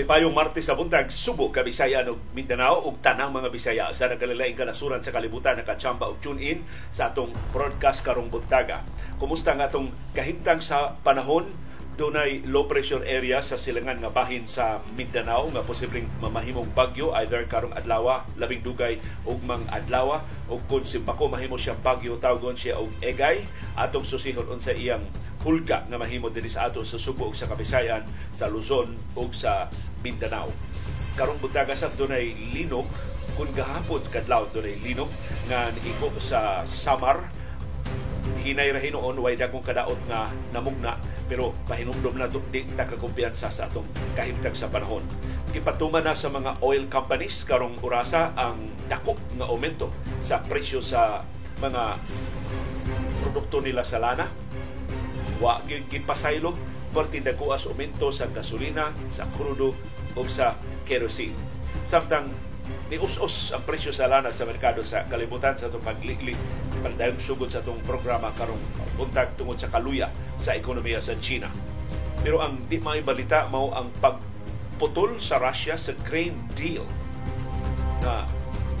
Kalipayong Martes sa buntag, Subo, Kabisayan ug Mindanao ug tanang mga Bisaya. Sa nagkalilaing kanasuran sa kalibutan nakachamba og tune in sa atong broadcast karong buntaga. Kumusta nga atong kahimtang sa panahon? Dunay low pressure area sa silangan nga bahin sa Mindanao nga posibleng mamahimong bagyo either karong adlaw, labing dugay ug mang adlaw ug kun simpako mahimo siya bagyo tawgon siya og egay. Atong susihon unsa iyang hulga nga mahimo dinhi sa ato sa Subo ug sa Kabisayan, sa Luzon ug sa Mindanao. Karong buntaga sa dunay linog kun gahapon kadlaw dunay linog nga niiko sa Samar hinay ra hinoon way dagong kadaot nga namugna pero pahinumdom na di nakakumpiyansa sa atong kahimtang sa panahon. Gipatuman na sa mga oil companies karong urasa ang dako nga aumento sa presyo sa mga produkto nila sa lana. Wa gipasaylo perti daguas aumento sa gasolina, sa krudo o sa kerosene. Samtang ni us-us ang presyo sa lana sa merkado sa kalibutan sa itong pagliklik pandayong sugod sa itong programa karong buntag tungod sa kaluya sa ekonomiya sa China. Pero ang di may balita mao ang pagputol sa Russia sa grain deal na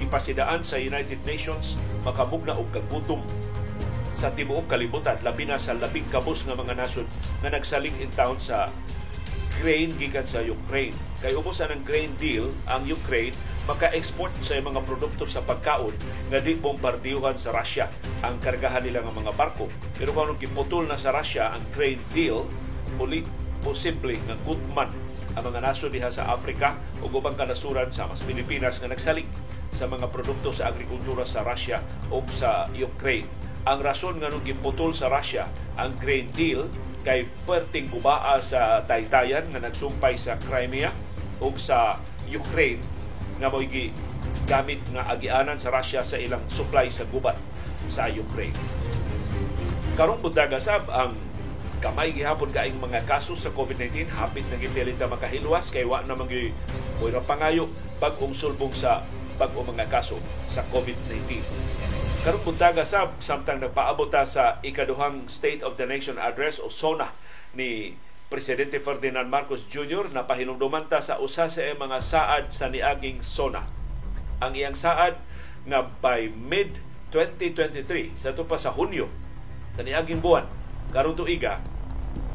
ipasidaan sa United Nations makamugna og kagutom sa tibuok kalibutan labi na sa labing kabus nga mga nasod nga nagsaling in town sa grain gikan sa Ukraine. Kay ubos ang grain deal ang Ukraine maka-export sa mga produkto sa pagkaon nga di bombardiyuhan sa Russia ang kargahan nila ng mga barko. Pero kung giputol na sa Russia ang grain deal, uli posible nga gutman ang mga naso diha sa Africa o ubang kanasuran sa mas Pilipinas nga nagsalig sa mga produkto sa agrikultura sa Russia o sa Ukraine. Ang rason nga nung giputol sa Russia ang grain deal kay perting gubaa sa taytayan nga nagsumpay sa Crimea o sa Ukraine nga mo gamit nga agianan sa Russia sa ilang supply sa gubat sa Ukraine. Karong buntaga sab ang kamay gihapon kaing mga kaso sa COVID-19 hapit na gipilita makahilwas kay wa na mangi moira pangayo sulbong sa bag-o mga kaso sa COVID-19. Karong buntaga sab samtang nagpaabot sa ikaduhang State of the Nation Address o SONA ni Presidente Ferdinand Marcos Jr. na pahinumduman ta sa usa sa mga saad sa niaging SONA. Ang iyang saad nga by mid 2023 sa to pa sa Hunyo sa niaging buwan karong tuiga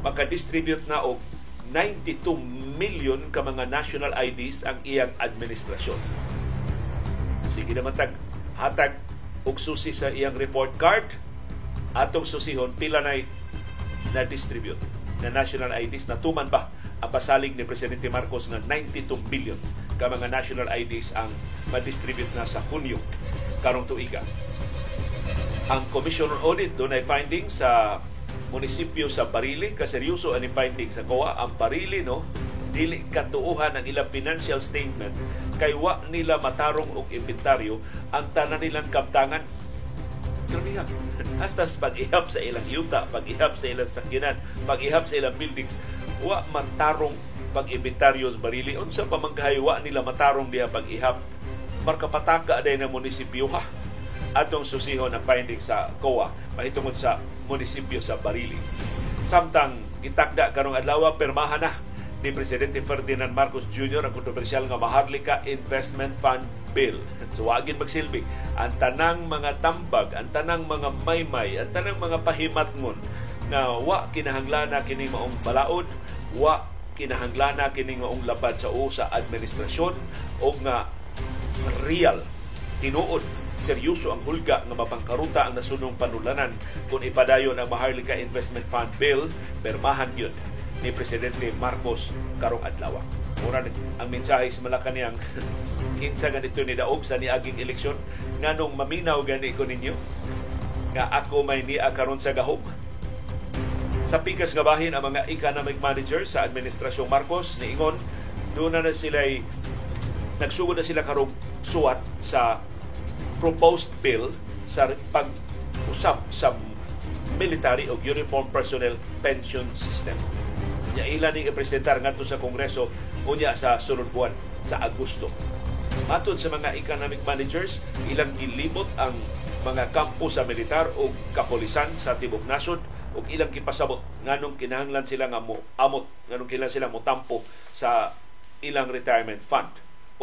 makadistribute na og 92 million ka mga national IDs ang iyang administrasyon. Sige naman tag hatag og susi sa iyang report card. Atong susihon pila na na-distribute na national IDs na tuman ba ang pasalig ni Presidente Marcos nga 92 billion? Ka mga national IDs ang ma-distribute na sa Hunyo. Karong tuiga. Ang Commission on Audit doon ay findings sa munisipyo sa Barili, kaseryoso ang finding sa COA, ang Barili no, dili katuuhan ang ilang financial statement kay wa nila matarong og inventaryo ang tanan nilang kaptangan Grabihan. Hasta pag-ihap sa ilang yuta, pag-ihap sa ilang sakyanan, pag-ihap sa ilang buildings, wa matarong pag-inventaryo sa barili. Unsa pa wa nila matarong diha pag-ihap. Marka pataka day na munisipyo ha. Atong susihon ang finding sa COA mahitungod sa munisipyo sa Barili. Samtang gitakda karong adlaw permahan na ni Presidente Ferdinand Marcos Jr. ang kontrobersyal nga Maharlika Investment Fund Bill. So wagin magsilbi ang tanang mga tambag, ang tanang mga maymay, ang tanang mga pahimatngon na wa kinahanglana kini maong balaod, wa kinahanglana kini maong labad sa usa administrasyon o nga real tinuod seryoso ang hulga nga mapangkaruta ang nasunong panulanan kung ipadayon ang Maharlika Investment Fund Bill permahan yun ni Presidente Marcos karong adlaw. Muna ang mensahe sa Malacanang kinsa ganito ni daog sa niaging eleksyon nganong maminaw gani ko ninyo nga ako may niya karon sa gahom sa pikas nga bahin ang mga economic managers sa administrasyong Marcos niingon doon na, na sila nagsugod na sila karong suwat sa proposed bill sa pag-usap sa military o uniform personnel pension system. Ya ilan ni ipresentar ngadto sa Kongreso unya sa sunod buwan sa Agosto. Matod sa mga economic managers, ilang gilibot ang mga kampo sa militar o kapolisan sa tibok nasod ug ilang kipasabot nganong kinahanglan sila nga mo amot nganong kinahanglan sila mo tampo sa ilang retirement fund.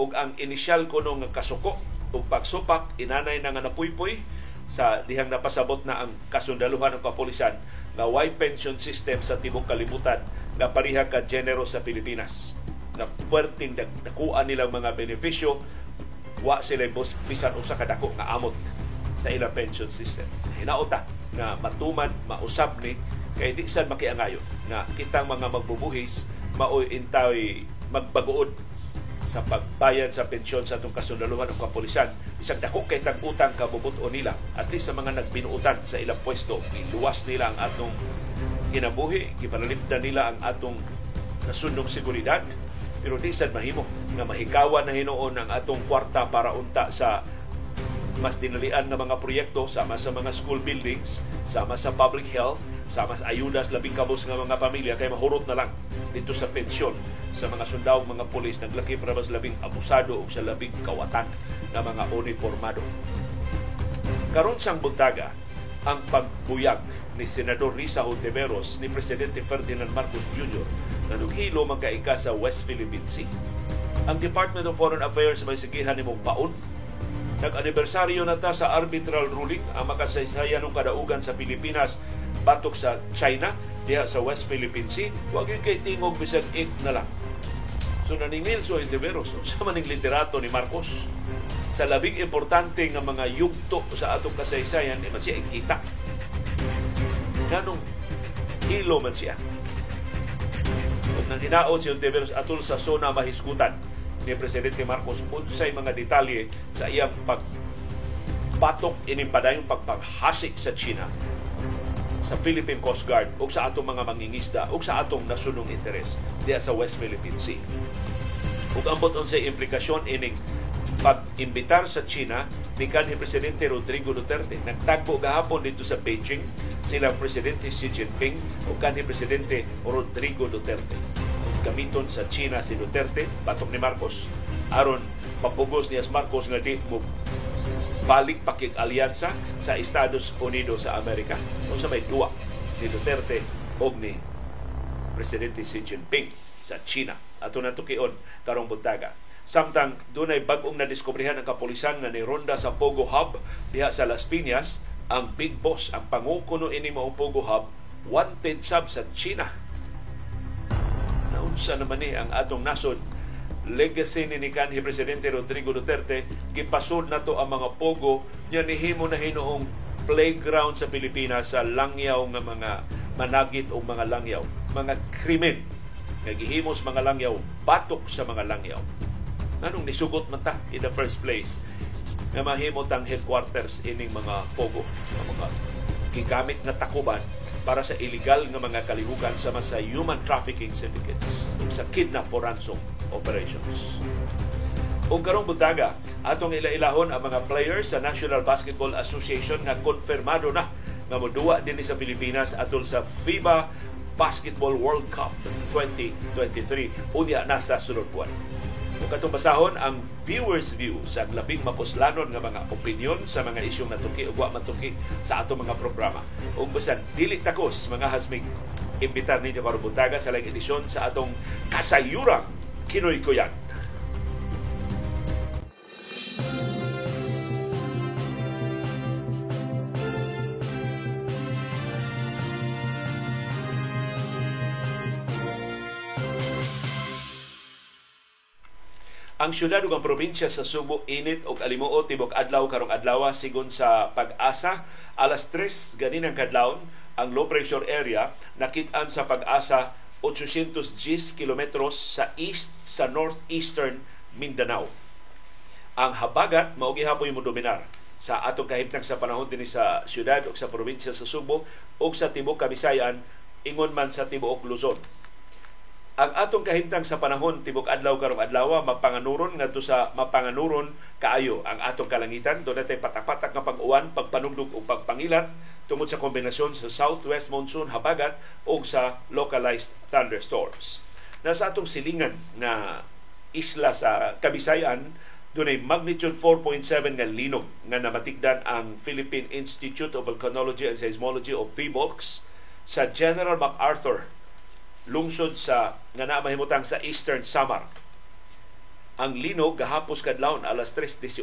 Ug ang inisyal ko nung kasuko ug pagsupak inanay na nga napuypoy sa dihang napasabot na ang kasundaluhan ng kapulisan nga why pension system sa tibok kalibutan nga pariha ka genero sa Pilipinas na puwerteng nakuha nilang mga benepisyo wa sila bisan usa ka dako nga amot sa ilang pension system. Hinaota nga matuman, mausab ni kay di sad makiangayo nga kitang mga magbubuhis maoy intay magbaguod sa pagbayad sa pensyon sa itong kasundaluhan ng kapulisan. Isang dako kay tag utang kabubuto nila. At least sa mga nagbinuutan sa ilang pwesto, iluwas nila ang atong kinabuhi, gipanalipdan nila ang atong nasundong seguridad. Pero di sad mahimo nga mahikawan na hinoon ang atong kwarta para unta sa mas dinalian na mga proyekto sama sa mga school buildings, sama sa public health, sama sa ayudas labing kabos nga mga pamilya kay mahurot na lang dito sa pensyon sa mga sundao mga pulis naglaki para mas labing abusado o sa labing kawatan ng mga uniformado. Karon sang buntaga, ang pagbuyag ni Senador Risa Hontiveros ni Presidente Ferdinand Marcos Jr. na nughilo magkaika sa West Philippine Sea. Ang Department of Foreign Affairs may sigihan ni mong paun Nag-anibersaryo na ta sa arbitral ruling ang makasaysayan ng kadaugan sa Pilipinas batok sa China diha sa West Philippine Sea. Huwag yung kay tingog bisag 8 na lang. So naningil so Indiveros, sa maning literato ni Marcos, sa labing importante nga mga yugto sa atong kasaysayan, di man siya ikita. Ganong hilo man siya. Kung nang si Ontiveros atul sa zona mahisgutan, ni Presidente Marcos unsay mga detalye sa iyang pagbatok inimpadayong pagpaghasik sa China sa Philippine Coast Guard o sa atong mga mangingisda o sa atong nasunong interes diya sa West Philippine Sea. Ug ambot unsay implikasyon ining pag-imbitar sa China ni kanhi Presidente Rodrigo Duterte. Nagtagpo gahapon dito sa Beijing silang Presidente Xi Jinping o kanhi Presidente Rodrigo Duterte gamiton sa China si Duterte, batok ni Marcos, aron mapugos ni Marcos nga di mo balik pakig alyansa sa Estados Unidos sa Amerika. O sa may duwa ni Duterte o ni Presidente Xi Jinping sa China. Ato na tukion karong buntaga. Samtang dunay bag-ong nadiskubrihan ang kapulisan nga ni Ronda sa Pogo Hub diha sa Las Piñas, ang big boss, ang pangukuno ini mao Pogo Hub, wanted sub sa China unsa naman ni ang atong nasod? Legacy ni kanhi Presidente Rodrigo Duterte gipasod na to ang mga pogo. Niya nihimo na hinoong playground sa Pilipinas sa langyaw nga mga managit o mga langyaw mga krimen. Nga gihimos mga langyaw batok sa mga langyaw. Anong nisugot man ta in the first place? Nga mahimot ang headquarters ining mga pogo. Mga gigamit nga takuban para sa illegal nga mga kalihukan sama sa human trafficking syndicates sa kidnap for ransom operations. O karong buntaga, atong ilailahon ang mga players sa National Basketball Association nga konfirmado na nga moduwa din sa Pilipinas atol sa FIBA Basketball World Cup 2023 unya na sa sunod buwan. Katong basahon ang viewers view sa labing mapuslanon nga mga opinion sa mga isyong natuki wa matuki sa ato mga programa. Ug bisan dili takos mga hasmig imbitar ninyo karon buntaga sa lang edisyon sa atong kasayurang Kinoy Kuyan Ang syudad ug ang probinsya sa Subo init og alimuot tibok adlaw karong adlaw sigon sa pag-asa alas 3 ganin ang kadlawon ang low pressure area nakit-an sa pag-asa 810 kilometros sa east sa northeastern Mindanao. Ang habagat mao gihapon mo dominar sa atong kahimtang sa panahon dinhi sa syudad ug sa probinsya sa Subo ug sa tibok Kabisayan ingon man sa tibuok Luzon ang atong kahimtang sa panahon tibok adlaw karong adlaw mapanganuron ngadto sa mapanganuron kaayo. Ang atong kalangitan do natay patak-patak nga pag-uwan pagpanugdog ug pagpangilat tungod sa kombinasyon sa southwest monsoon habagat o sa localized thunderstorms. Nasa atong silingan na isla sa Kabisayan dunay magnitude 4.7 nga linog nga namatikdan ang Philippine Institute of Volcanology and Seismology of PHIVOLCS sa General MacArthur lungsod sa nga na mahimutang sa Eastern Samar Ang linog gahapos kadlawon alas 3.18.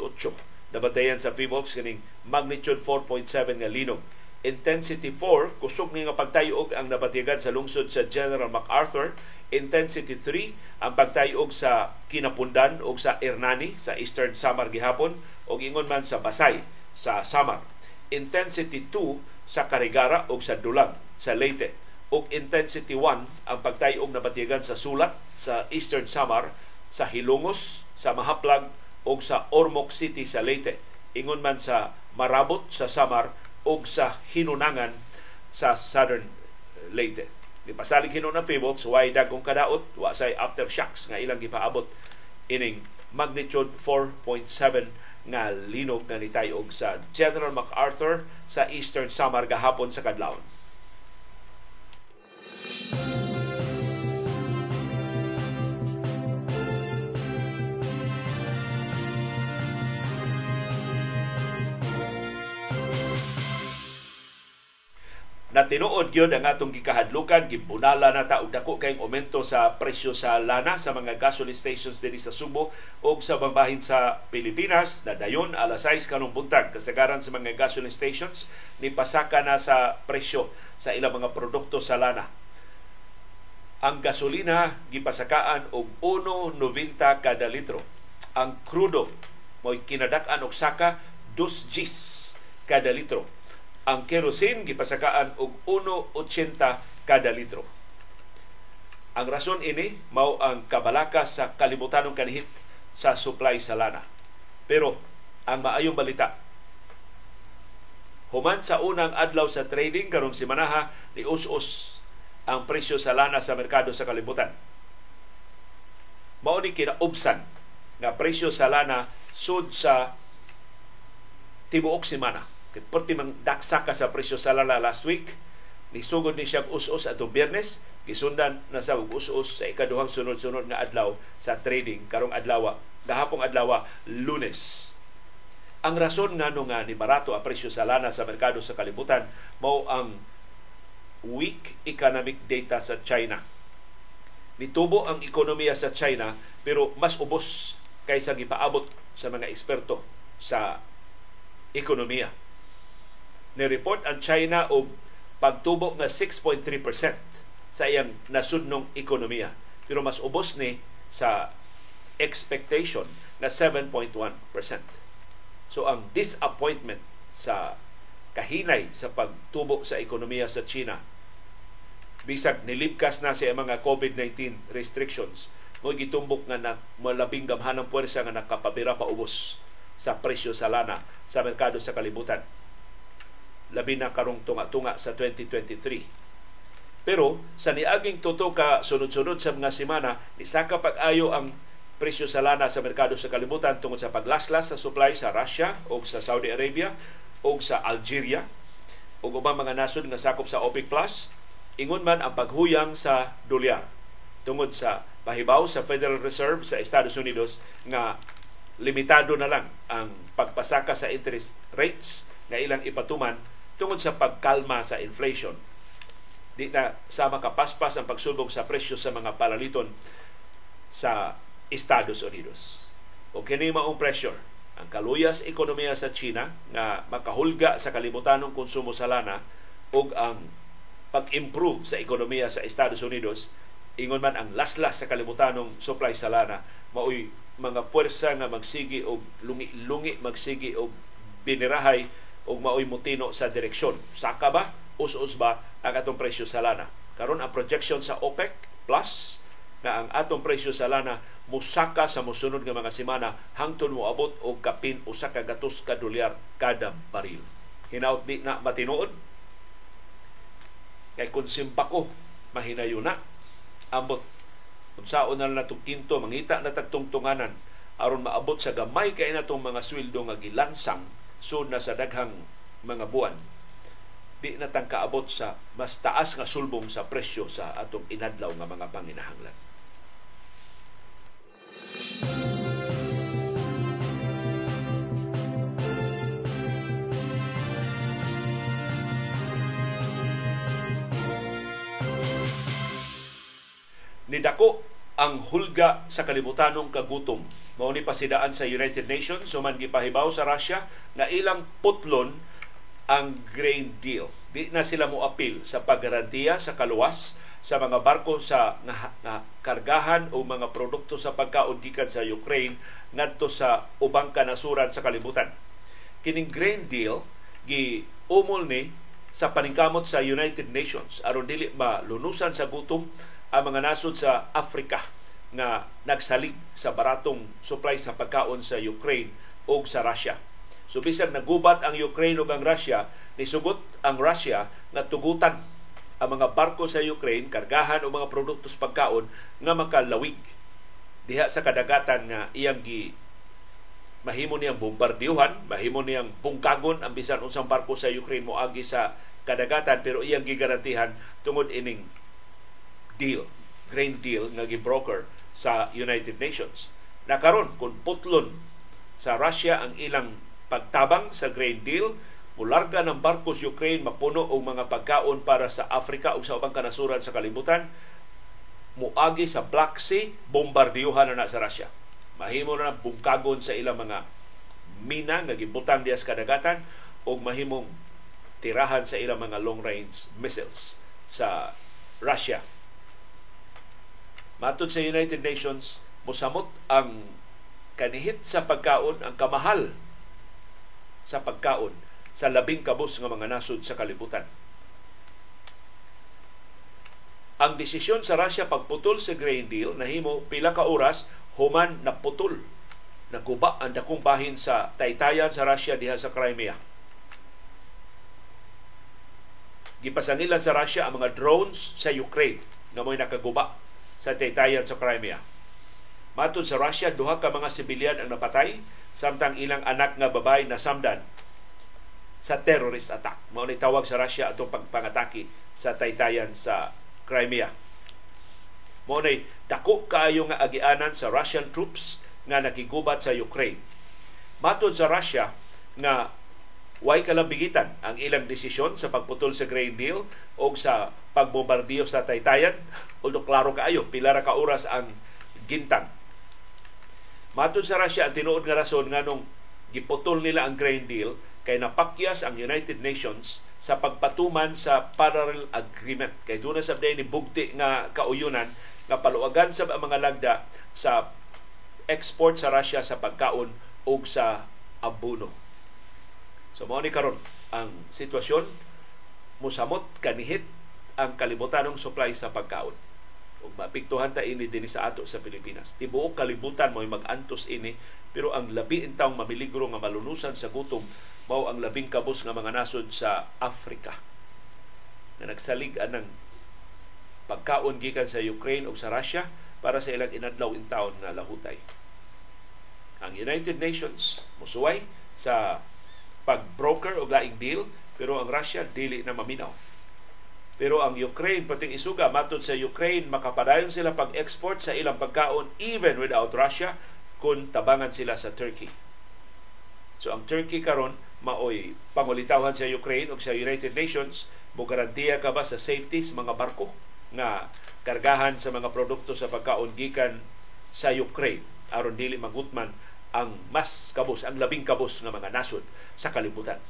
Nabatayan sa Feebox kaning magnitude 4.7 nga linog. Intensity 4, kusog ni nga pagtayog ang napatigan sa lungsod sa General MacArthur. Intensity 3, ang pagtayog sa Kinapundan o sa Ernani sa Eastern Samar gihapon o ingon man sa Basay sa Samar. Intensity 2 sa Karigara o sa Dulang sa Leyte. O intensity 1 ang pagtayog na batigan sa Sulat sa Eastern Samar sa Hilongos, sa Mahaplag o sa Ormoc City sa Leyte. Ingon man sa Marabot sa Samar o sa Hinunangan sa Southern Leyte. Di pasalig hinon na pivot, so way dagong kadaot, wa say aftershocks nga ilang gipaabot ining magnitude 4.7 nga linog nga nitayog sa General MacArthur sa Eastern Samar gahapon sa Kadlawon. Na tinuod gyud ang atong gikahadlukan gibunala na ta og dako kay aumento sa presyo sa lana sa mga gasoline stations dinhi sa Subo ug sa bambahin sa Pilipinas. Na dayon alas 6 kanong buntag kasagaran sa mga gasoline stations ni pasaka na sa presyo sa ilang mga produkto sa lana ang gasolina gipasakaan og 1.90 kada litro ang crudo mo'y kinadak-an og saka 2 Gs kada litro ang kerosene gipasakaan og 1.80 kada litro. Ang rason ini mao ang kabalaka sa kalibutanong kanihit sa supply sa lana. Pero ang maayong balita Human sa unang adlaw sa trading karong simanaha ni us-us ang presyo sa lana sa merkado sa kalibutan. Mao ni kinaubsan nga presyo sa lana sud sa tibuok semana Perti mang daksa ka sa presyo sa lala last week. Nisugod ni siya us-us atong biyernes. Gisundan na sa us-us sa ikaduhang sunod-sunod nga adlaw sa trading karong adlaw gahapong adlaw lunes. Ang rason nga nga ni barato ang presyo sa lana sa merkado sa kalibutan mao ang weak economic data sa China. Nitubo ang ekonomiya sa China pero mas ubos kaysa gipaabot sa mga eksperto sa ekonomiya ni-report ang China og pagtubo nga 6.3% sa iyang nasudnong ekonomiya. Pero mas ubos ni sa expectation na 7.1%. So ang disappointment sa kahinay sa pagtubo sa ekonomiya sa China bisag nilibkas na sa mga COVID-19 restrictions mo gitumbok nga na malabing gamhanang puwersa nga nakapabira pa ubos sa presyo sa lana sa merkado sa kalibutan labi na karong tunga-tunga sa 2023. Pero sa niaging tuto ka sunod-sunod sa mga semana, nisaka pag-ayo ang presyo sa lana sa merkado sa kalibutan tungod sa paglaslas sa supply sa Russia o sa Saudi Arabia o sa Algeria o ubang mga nasod nga sakop sa OPEC Plus ingon man ang paghuyang sa dolyar tungod sa pahibaw sa Federal Reserve sa Estados Unidos nga limitado na lang ang pagpasaka sa interest rates nga ilang ipatuman tungod sa pagkalma sa inflation. Di na sa makapaspas ang pagsulbong sa presyo sa mga palaliton sa Estados Unidos. O kini maong pressure ang kaluyas ekonomiya sa China nga makahulga sa kalibutanong konsumo sa lana ug ang pag-improve sa ekonomiya sa Estados Unidos ingon man ang laslas sa kalibutanong supply sa lana maoy mga puwersa nga magsigi og lungi-lungi magsigi og binirahay ug maoy mutino sa direksyon. Saka ba? Us-us ba ang atong presyo sa lana? Karon ang projection sa OPEC Plus na ang atong presyo sa lana musaka sa mosunod nga mga semana hangtod mo abot og kapin usa ka gatos ka dolyar kada baril. Hinaut di na matinuod kay kun simpako mahinayo na ambot unsaon na natong kinto mangita na tagtungtunganan aron maabot sa gamay kay natong mga sweldo nga gilansang sud na sa daghang mga buwan di na tang kaabot sa mas taas nga sulbong sa presyo sa atong inadlaw nga mga panginahanglan. Nidako ang hulga sa kalibutanong kagutom. Mao ni pasidaan sa United Nations suman gipahibaw sa Russia nga ilang putlon ang grain deal. Di na sila mo apil sa paggarantiya sa kaluwas sa mga barko sa nga, nga kargahan o mga produkto sa pagkaon gikan sa Ukraine ngadto sa ubang kanasuran sa kalibutan. Kining grain deal gi umol ni sa paningkamot sa United Nations aron dili malunusan sa gutom ang mga nasod sa Africa nga nagsalig sa baratong supply sa pagkaon sa Ukraine o sa Russia. So bisag nagubat ang Ukraine ug ang Russia, nisugot ang Russia nga tugutan ang mga barko sa Ukraine, kargahan o mga produktos pagkaon nga makalawig diha sa kadagatan nga iyang gi mahimo niyang bombardiyuhan, mahimo niyang bungkagon ang bisan unsang barko sa Ukraine mo agi sa kadagatan pero iyang gigarantihan tungod ining deal, grain deal nga gibroker sa United Nations. Nakaron kung putlon sa Russia ang ilang pagtabang sa grain deal, mularga ng barkos Ukraine mapuno og mga pagkaon para sa Africa o sa ubang kanasuran sa kalibutan, muagi sa Black Sea, bombardiyuhan na, na sa Russia. Mahimo na bungkagon sa ilang mga mina nga gibutang diya sa kadagatan o mahimong tirahan sa ilang mga long range missiles sa Russia Matod sa United Nations, musamot ang kanihit sa pagkaon, ang kamahal sa pagkaon sa labing kabus nga mga nasod sa kalibutan. Ang desisyon sa Russia pagputol sa grain deal nahimo pila ka oras human na putol. Naguba ang dakong bahin sa taytayan sa Russia diha sa Crimea. Gipasangilan sa Russia ang mga drones sa Ukraine na mo'y nakaguba sa taytayan sa Crimea. Matod sa Russia, duha ka mga sibilyan ang napatay samtang ilang anak nga babay na samdan sa terrorist attack. Mao ni tawag sa Russia atong pagpangatake sa taytayan sa Crimea. Mao ni dako kaayo nga agianan sa Russian troops nga nakigubat sa Ukraine. Matod sa Russia nga way kalambigitan ang ilang desisyon sa pagputol sa grain deal o sa pagbombardiyo sa Taytayan. Although klaro kaayo, pila ra ka oras ang gintang. Matod sa Russia, ang tinuod nga rason nga nung giputol nila ang grain deal kay napakyas ang United Nations sa pagpatuman sa parallel agreement. Kay doon na sa ni bugti nga kauyunan nga paluagan sa mga lagda sa export sa Russia sa pagkaon o sa abuno. So mao ni karon ang sitwasyon musamot kanihit ang kalibutanong supply sa pagkaon. Ug mapiktuhan ta ini dinhi sa ato sa Pilipinas. Tibuok kalibutan mo mag-antos ini pero ang labi intawng mamiligro nga malunusan sa gutom mao ang labing kabus nga mga nasod sa Africa na nagsalig anang pagkaon gikan sa Ukraine o sa Russia para sa ilang inadlaw intawon nga lahutay. Ang United Nations musuway sa pag-broker o laing deal pero ang Russia dili na maminaw. Pero ang Ukraine pating isuga matod sa Ukraine makapadayon sila pag-export sa ilang pagkaon even without Russia kung tabangan sila sa Turkey. So ang Turkey karon maoy pangulitawhan sa Ukraine ug sa United Nations mo garantiya ka ba sa safety sa mga barko nga kargahan sa mga produkto sa pagkaon gikan sa Ukraine aron dili magutman ang mas kabus, ang labing kabus ng mga nasod sa kalibutan.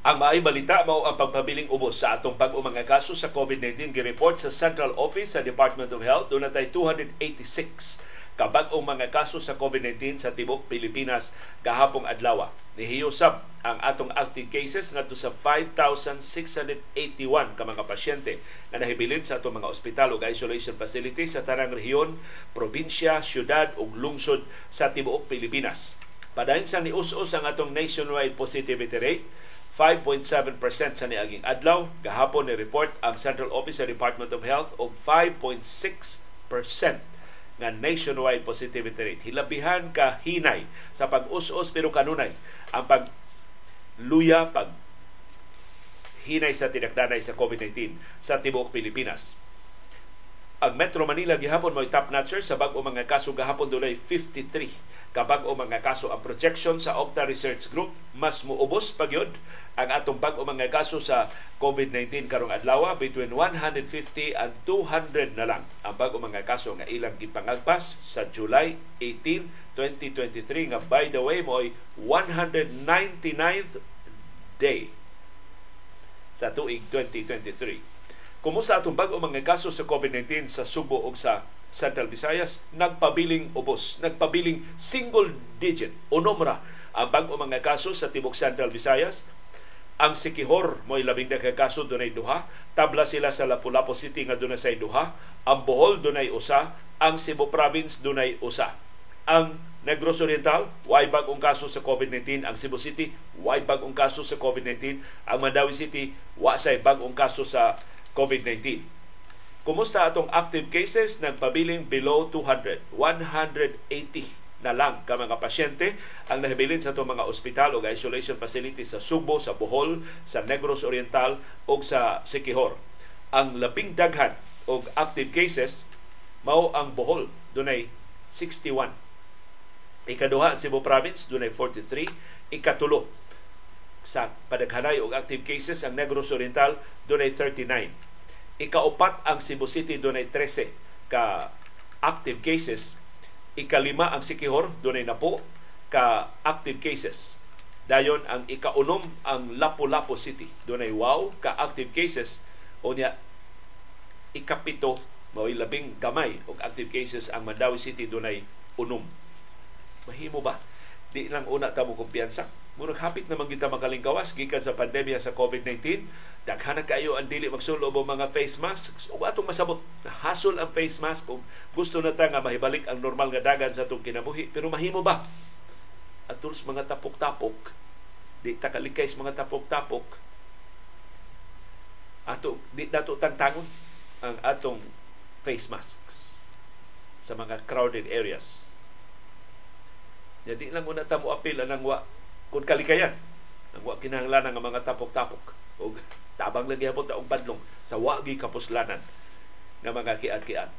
Ang maay balita mao ang pagpabiling ubos sa atong pag-umang kaso sa COVID-19 gi-report sa Central Office sa Department of Health. Dunay 286 kabag-ong mga kaso sa COVID-19 sa tibok Pilipinas gahapong adlaw. Nihiyusab ang atong active cases ngadto sa 5,681 ka mga pasyente nga nahibilin sa atong mga ospital ug isolation facilities sa tanang rehiyon, probinsya, syudad ug lungsod sa tibuok Pilipinas. Padayon sa nius-us ang atong nationwide positivity rate 5.7% sa niaging adlaw. Gahapon ni report ang Central Office sa Department of Health og 5.6% nga nationwide positivity rate. Hilabihan ka hinay sa pag-us-us pero kanunay ang pag luya pag hinay sa tinakdanay sa COVID-19 sa tibuok Pilipinas. Ang Metro Manila gihapon mo top notcher sa bag-o mga kaso gahapon dunay 53 kabag o mga kaso ang projection sa Opta Research Group mas muubos pagyod ang atong bag-o mga kaso sa COVID-19 karong adlaw between 150 and 200 na lang. Ang bag-o mga kaso nga ilang gipangagpas sa July 18, 2023 nga by the way mo 199th day sa tuig 2023 Kumusta atong bag-o mga kaso sa COVID-19 sa Subo o sa Central Visayas? Nagpabiling ubos, nagpabiling single digit o numra ang bag-o mga kaso sa Tibok Central Visayas. Ang Sikihor mo'y labing na kaso dunay duha. Tabla sila sa Lapu-Lapu City nga dunay say duha. Ang Bohol dunay usa. Ang Cebu Province dunay usa. Ang Negros Oriental, way bagong kaso sa COVID-19. Ang Cebu City, way bagong kaso sa COVID-19. Ang Mandawi City, wa say bagong kaso sa COVID-19. Kumusta atong active cases? Nagpabiling below 200. 180 na lang ka mga pasyente ang nahibilin sa itong mga ospital o isolation facilities sa Subo, sa Bohol, sa Negros Oriental o sa Sikihor. Ang labing daghan o active cases mao ang Bohol dunay 61. Ikaduha Cebu Province dunay 43, ikatulo sa padaghanay og active cases ang Negros Oriental dunay 39. Ikaupat ang Cebu City dunay 13 ka active cases. Ikalima ang Sikihor dunay napo ka active cases. Dayon ang ikaunom ang Lapu-Lapu City dunay wow ka active cases unya ikapito mao'y labing gamay og active cases ang Mandawi City dunay unom. Mahimo ba? Di lang una ta mo kumpiyansa Murag hapit naman kita makalingkawas gikan sa pandemya sa COVID-19. Daghan kayo ang dili magsulo mo mga face masks. O atong masabot, hasol ang face mask kung gusto na ta nga mahibalik ang normal nga dagan sa atong kinabuhi. Pero mahimo ba? Atul sa mga tapok-tapok, di ta kalikay sa mga tapok-tapok, ato di nato tangtangon ang atong face masks sa mga crowded areas. Jadi lang una ta mo apil anang wa kung kalikayan. Ang wa kinahanglan nga mga tapok-tapok. O tabang lang gyapon ta og padlong sa wagi kapuslanan nga mga kiat-kiat.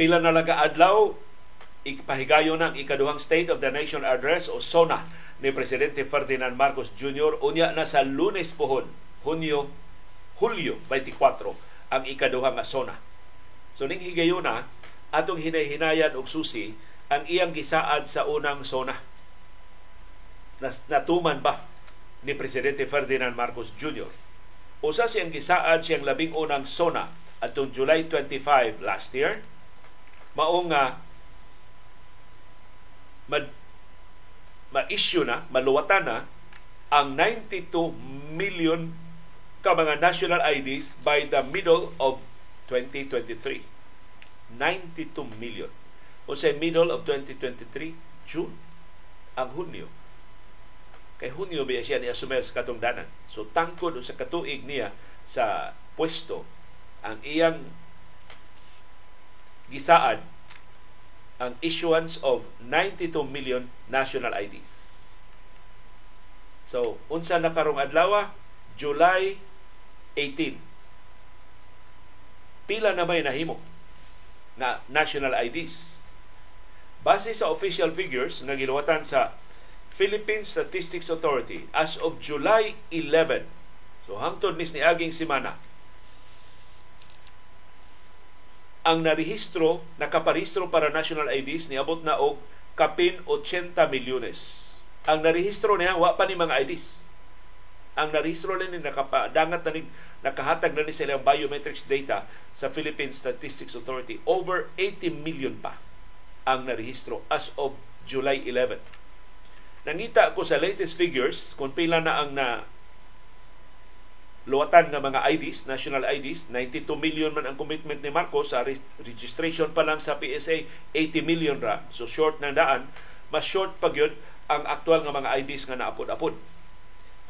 Pila na lang adlaw ipahigayon ng ikaduhang State of the Nation Address o SONA ni Presidente Ferdinand Marcos Jr. unya na sa lunes pohon, Hunyo, Hulyo 24, ang ikaduha nga sona. So ning higayuna, atong hinay-hinayan og susi ang iyang gisaad sa unang sona. Nas, natuman ba ni Presidente Ferdinand Marcos Jr. Usa siyang gisaad siyang labing unang sona atong July 25 last year. Mao nga mad ma-issue na, maluwatan na ang 92 million ka mga national IDs by the middle of 2023. 92 million. O sa middle of 2023, June, ang Hunyo. Kay Hunyo biya siya ni asumer sa katungdanan. So tangkod sa katuig niya sa pwesto ang iyang gisaad ang issuance of 92 million national IDs. So, unsa na karong adlaw? July 18. Pila na may nahimo na national IDs. Base sa official figures nga giluwatan sa Philippine Statistics Authority as of July 11. So hangtod nis ni aging semana ang narehistro, nakaparehistro para national IDs niabot na og kapin 80 milyones. Ang narehistro niya wa pa ni mga IDs. Ang narehistro lang ni nakapadangat na ni nakahatag na ni sila ang biometrics data sa Philippine Statistics Authority. Over 80 million pa ang narehistro as of July 11. Nangita ko sa latest figures kung pila na ang na luwatan nga mga IDs, national IDs, 92 million man ang commitment ni Marcos sa registration pa lang sa PSA, 80 million ra. So short na daan, mas short pa gyud ang aktual nga mga IDs nga naapod-apod.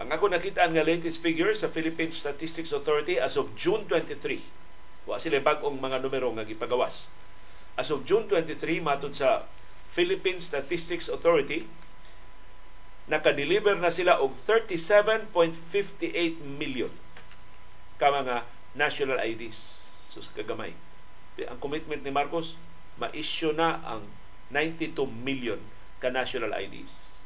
Ang ako nakita nga latest figures sa Philippine Statistics Authority as of June 23, Wa sila bag-ong mga numero nga gipagawas. As of June 23, matod sa Philippine Statistics Authority, nakadeliver na sila og 37.58 million ka mga national IDs. Sus kagamay. Ang commitment ni Marcos, ma-issue na ang 92 million ka national IDs.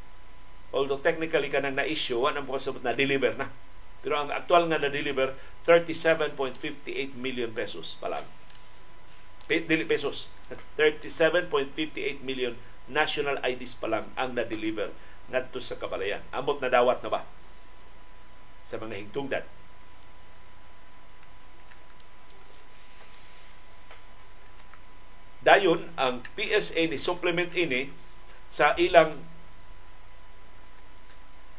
Although technically kanang na-issue, wa nang na deliver na. Pero ang actual nga na-deliver 37.58 million pesos pa lang. Dili pesos. 37.58 million national IDs pa lang ang na-deliver ngadto sa kabalayan. Amot na dawat na ba sa mga higtungdan Dayon, ang PSA ni supplement ini sa ilang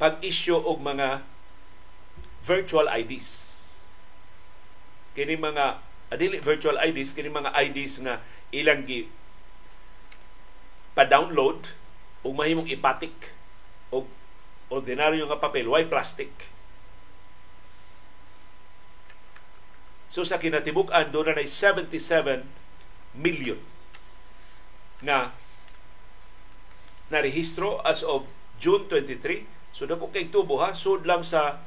pag-issue og mga virtual IDs. Kini mga adili virtual IDs kini mga IDs nga ilang gi pa-download ug mahimong ipatik og ordinaryo nga papel, why plastic. So sa kinatibuk-an doon na 77 million na narehistro as of June 23. So dako kay tubo ha, sud lang sa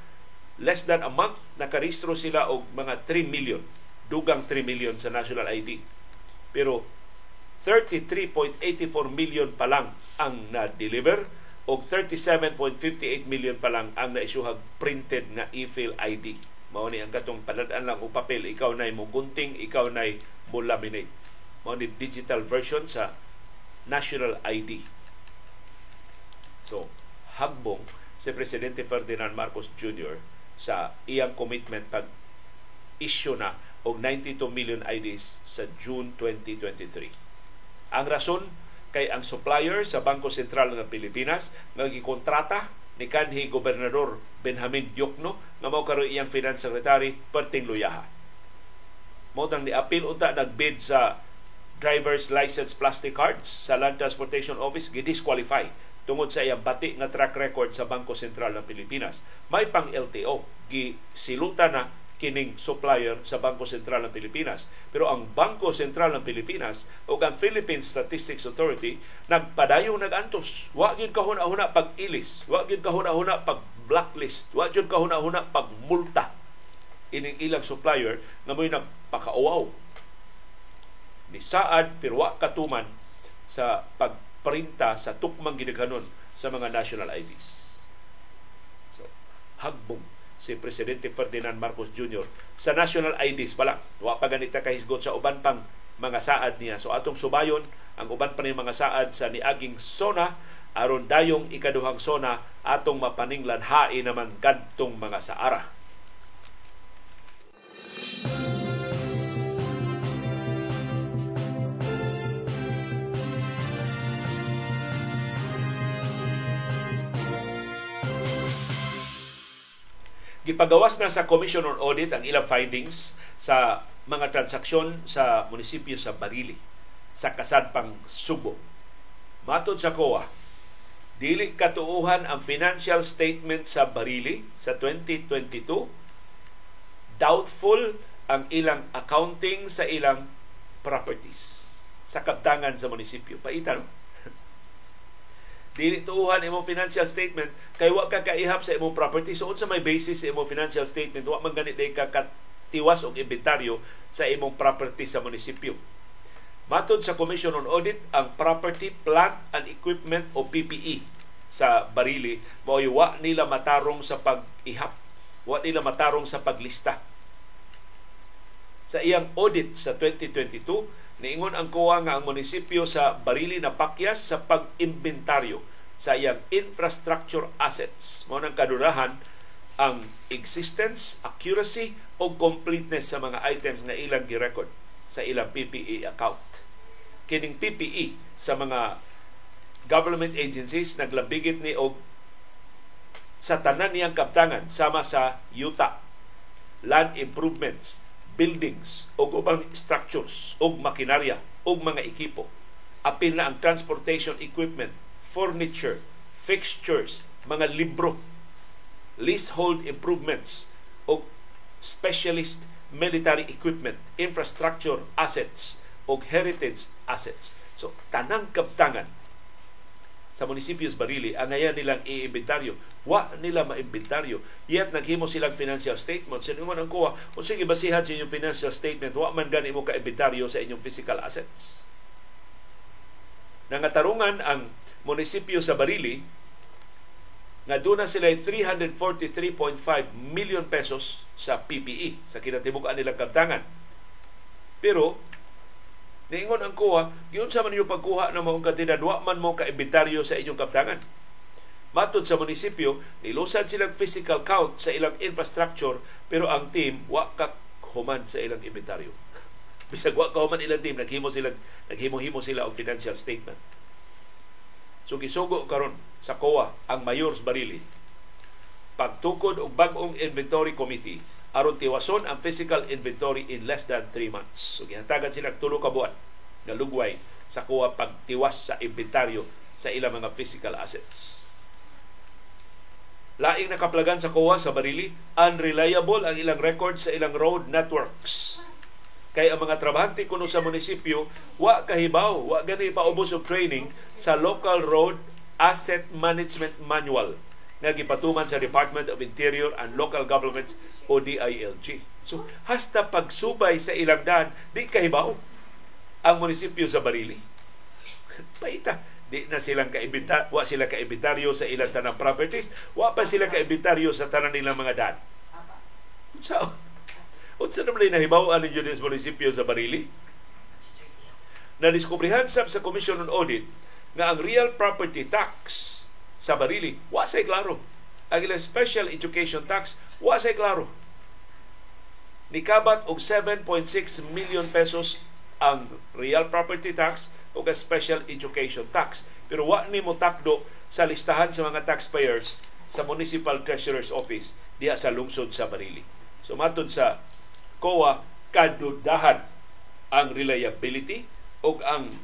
less than a month nakarehistro sila og mga 3 million, dugang 3 million sa national ID. Pero 33.84 million pa lang ang na-deliver o 37.58 million pa lang ang na-issuehag printed na e-fill ID. Mao ni ang katong paladaan lang og papel, ikaw na mo gunting, ikaw na mo laminate. Mao ni digital version sa national ID. So, hagbong si Presidente Ferdinand Marcos Jr. sa iyang commitment pag issue na og 92 million IDs sa June 2023. Ang rason kay ang supplier sa Bangko Sentral ng Pilipinas nga gikontrata ni kanhi gobernador Benjamin Diokno nga mao karon iyang finance secretary perting luyaha. Mo dang ni apil unta nagbid sa driver's license plastic cards sa Land Transportation Office gidisqualify tungod sa iyang bati nga track record sa Bangko Sentral ng Pilipinas. May pang LTO gisiluta na kining supplier sa Bangko Sentral ng Pilipinas. Pero ang Bangko Sentral ng Pilipinas o ang Philippine Statistics Authority nagpadayon nagantos. Wa gyud kahuna-huna pag-ilis, wa gyud kahuna-huna pag-blacklist, wa gyud kahuna-huna pag-multa ining ilang supplier nga mo'y nagpakauaw ni Saad Pirwa Katuman sa pagprinta sa tukmang ginaghanon sa mga national IDs. So, hagbong si Presidente Ferdinand Marcos Jr. sa national IDs pa lang. Wa pa ganita kahisgot sa uban pang mga saad niya. So atong subayon ang uban pa ni mga saad sa niaging sona aron dayong ikaduhang sona atong mapaninglan hain naman kadtong mga saara. Gipagawas na sa Commission on Audit ang ilang findings sa mga transaksyon sa munisipyo sa Barili sa Kasadpang Subo. Matod sa COA, dili katuuhan ang financial statement sa Barili sa 2022. Doubtful ang ilang accounting sa ilang properties sa kabtangan sa munisipyo. Paitan, dili tuuhan imong financial statement kay wa ka kaihap sa imong property. So unsa may basis sa imong financial statement wa man ganit day ka tiwas og inventaryo sa imong property sa munisipyo. Matod sa Commission on Audit, ang Property, Plant and Equipment o PPE sa Barili, mao wa nila matarong sa pag-ihap, wa nila matarong sa paglista. Sa iyang audit sa 2022, Niingon ang kuwa nga ang munisipyo sa Barili na pakyas sa pag-imbentaryo sa iyang infrastructure assets. Mao nang kadurahan ang existence, accuracy o completeness sa mga items na ilang gi-record sa ilang PPE account. Kining PPE sa mga government agencies naglabigit ni og sa tanan niyang kaptangan sama sa yuta, land improvements, buildings o ubang structures o makinarya o mga ekipo. Apil na ang transportation equipment, furniture, fixtures, mga libro, leasehold improvements o specialist military equipment, infrastructure assets o heritage assets. So, tanang kaptangan sa munisipios Barili, ang ngayon nilang i-inventaryo. Wa nila ma-inventaryo. Yet naghimo silang financial statement. Sa ingon ang kuha, kung sige basihan sa inyong financial statement, wa man gani mo ka-inventaryo sa inyong physical assets. Nangatarungan ang munisipyo sa Barili nga doon sila 343.5 million pesos sa PPE sa kinatibukan nilang kabtangan. Pero Niingon ang kuha, giun sa man yung pagkuha ng mga kantidad, wa man mo kaimbitaryo sa inyong kaptangan. Matod sa munisipyo, nilusan silang physical count sa ilang infrastructure, pero ang team, wa ka human sa ilang inventaryo. Bisag wa ka human ilang team, naghimo sila, naghimo-himo sila og financial statement. So gisugo karon sa COA ang Mayors Barili pagtukod og bag-ong inventory committee aron tiwason ang physical inventory in less than 3 months. So gihatagan sila tulo ka buwan nga lugway sa kuha pagtiwas sa inventaryo sa ilang mga physical assets. Laing nakaplagan sa kuha sa Barili, unreliable ang ilang record sa ilang road networks. Kay ang mga trabahante kuno sa munisipyo, wa kahibaw, wa gani paubos og training sa local road asset management manual nga gipatuman sa Department of Interior and Local Governments o DILG. So, hasta pagsubay sa ilang daan, di kahibaw ang munisipyo sa Barili. Paita, di na silang kaibita, wa sila kaibitaryo sa ilang tanang properties, wa pa sila kaibitaryo sa tanang nilang mga daan. Unsa unsa naman nahibaw ani sa munisipyo sa Barili? Na diskubrihan sab sa Commission on Audit nga ang real property tax sa Barili. Wa say klaro. Ang ilang special education tax, wa say klaro. Nikabat og 7.6 million pesos ang real property tax o special education tax. Pero wa ni mo takdo sa listahan sa mga taxpayers sa Municipal Treasurer's Office diya sa lungsod sa Barili. So matod sa COA, kadudahan ang reliability o ang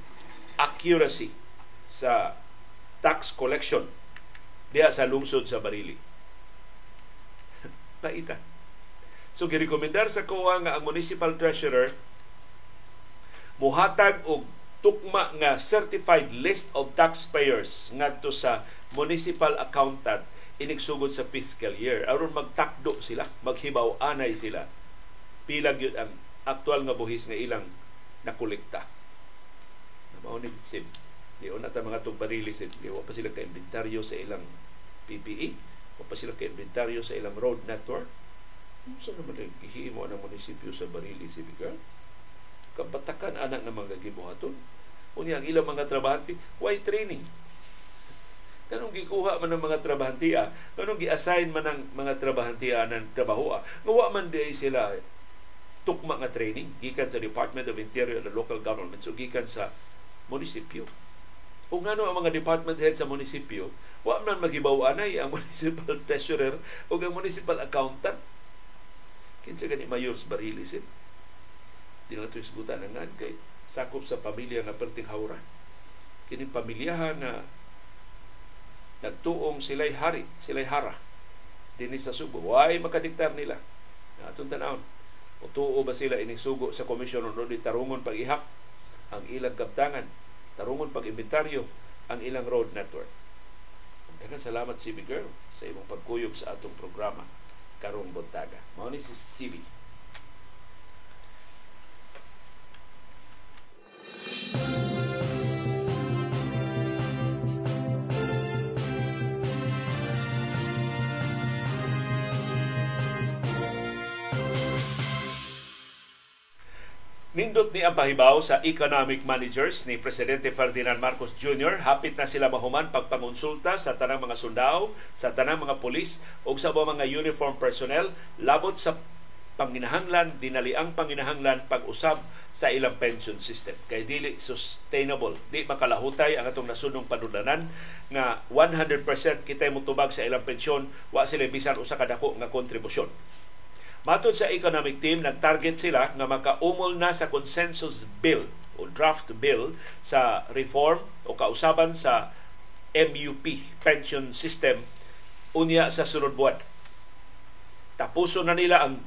accuracy sa tax collection diha sa lungsod sa Barili. Paita. So girekomendar sa COA nga ang municipal treasurer muhatag og tukma nga certified list of taxpayers ngadto sa municipal accountant inigsugod sa fiscal year aron magtakdo sila maghibaw anay sila pila gyud ang aktual nga buhis nga ilang nakolekta mao ni sim di una ta mga tong barili di wa pa sila ka inventaryo sa ilang PPE o pa sila ka-inventaryo sa ilang road network. Sa naman ang gihimo ng munisipyo sa Barili, Sibigan? Kabatakan anak ng mga gibuhaton. Unya ang ilang mga trabahante, why training? Kanong gikuha man ng mga trabahantiya, kanong gi-assign man ng mga trabahantiya ng trabaho, ngawa man di sila tukma nga training gikan sa Department of Interior and Local Government so gikan sa munisipyo kung ano ang mga department head sa munisipyo, wa man magibaw anay ang municipal treasurer o ang municipal accountant. Kinsa gani mayors Barilis eh. Di na isgutan na kay sakop sa pamilya nga perting hawra. Kini pamilyahan na nagtuong sila'y hari, sila'y hara. Dini sa Subo. Why makadiktar nila? Atong tanawon. O tuo ba sila inisugo sa Commission on Audit Tarungon pag-ihap ang ilang kaptangan tarungon pag-inventaryo ang ilang road network. Daghang salamat CB Girl sa imong pagkuyog sa atong programa karong buntaga. Mao ni si CB. Nindot ni ang pahibaw sa economic managers ni Presidente Ferdinand Marcos Jr. Hapit na sila mahuman pagpangonsulta sa tanang mga sundao, sa tanang mga pulis o sa mga uniform personnel labot sa panginahanglan, dinaliang panginahanglan pag-usab sa ilang pension system. Kay dili sustainable, di makalahutay ang atong nasunong panulanan nga 100% kitay mutubag sa ilang pensyon, wa sila bisan usa ka dako nga kontribusyon Matod sa economic team, nag-target sila nga makaumol na sa consensus bill o draft bill sa reform o kausaban sa MUP, pension system, unya sa sunod buwan. Tapuso na nila ang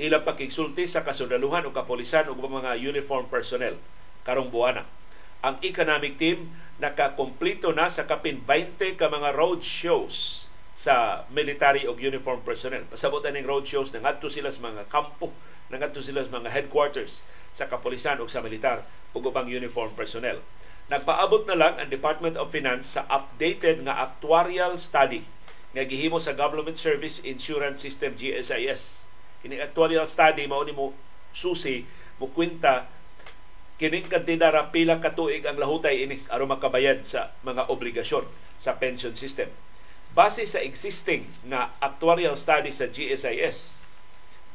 ilang pakigsulti sa kasundaluhan o kapolisan o mga uniform personnel karong buwana. Ang economic team nakakompleto na sa kapin 20 ka mga road shows sa military o uniform personnel. Pasabot ning road shows nangadto sila sa mga kampo, nangadto sila sa mga headquarters sa kapolisan o sa militar o ubang uniform personnel. Nagpaabot na lang ang Department of Finance sa updated nga actuarial study nga gihimo sa Government Service Insurance System GSIS. Kini actuarial study mao ni mo susi mo kwenta kining kantidad ra pila ka tuig ang lahutay ini aron makabayad sa mga obligasyon sa pension system base sa existing nga actuarial study sa GSIS,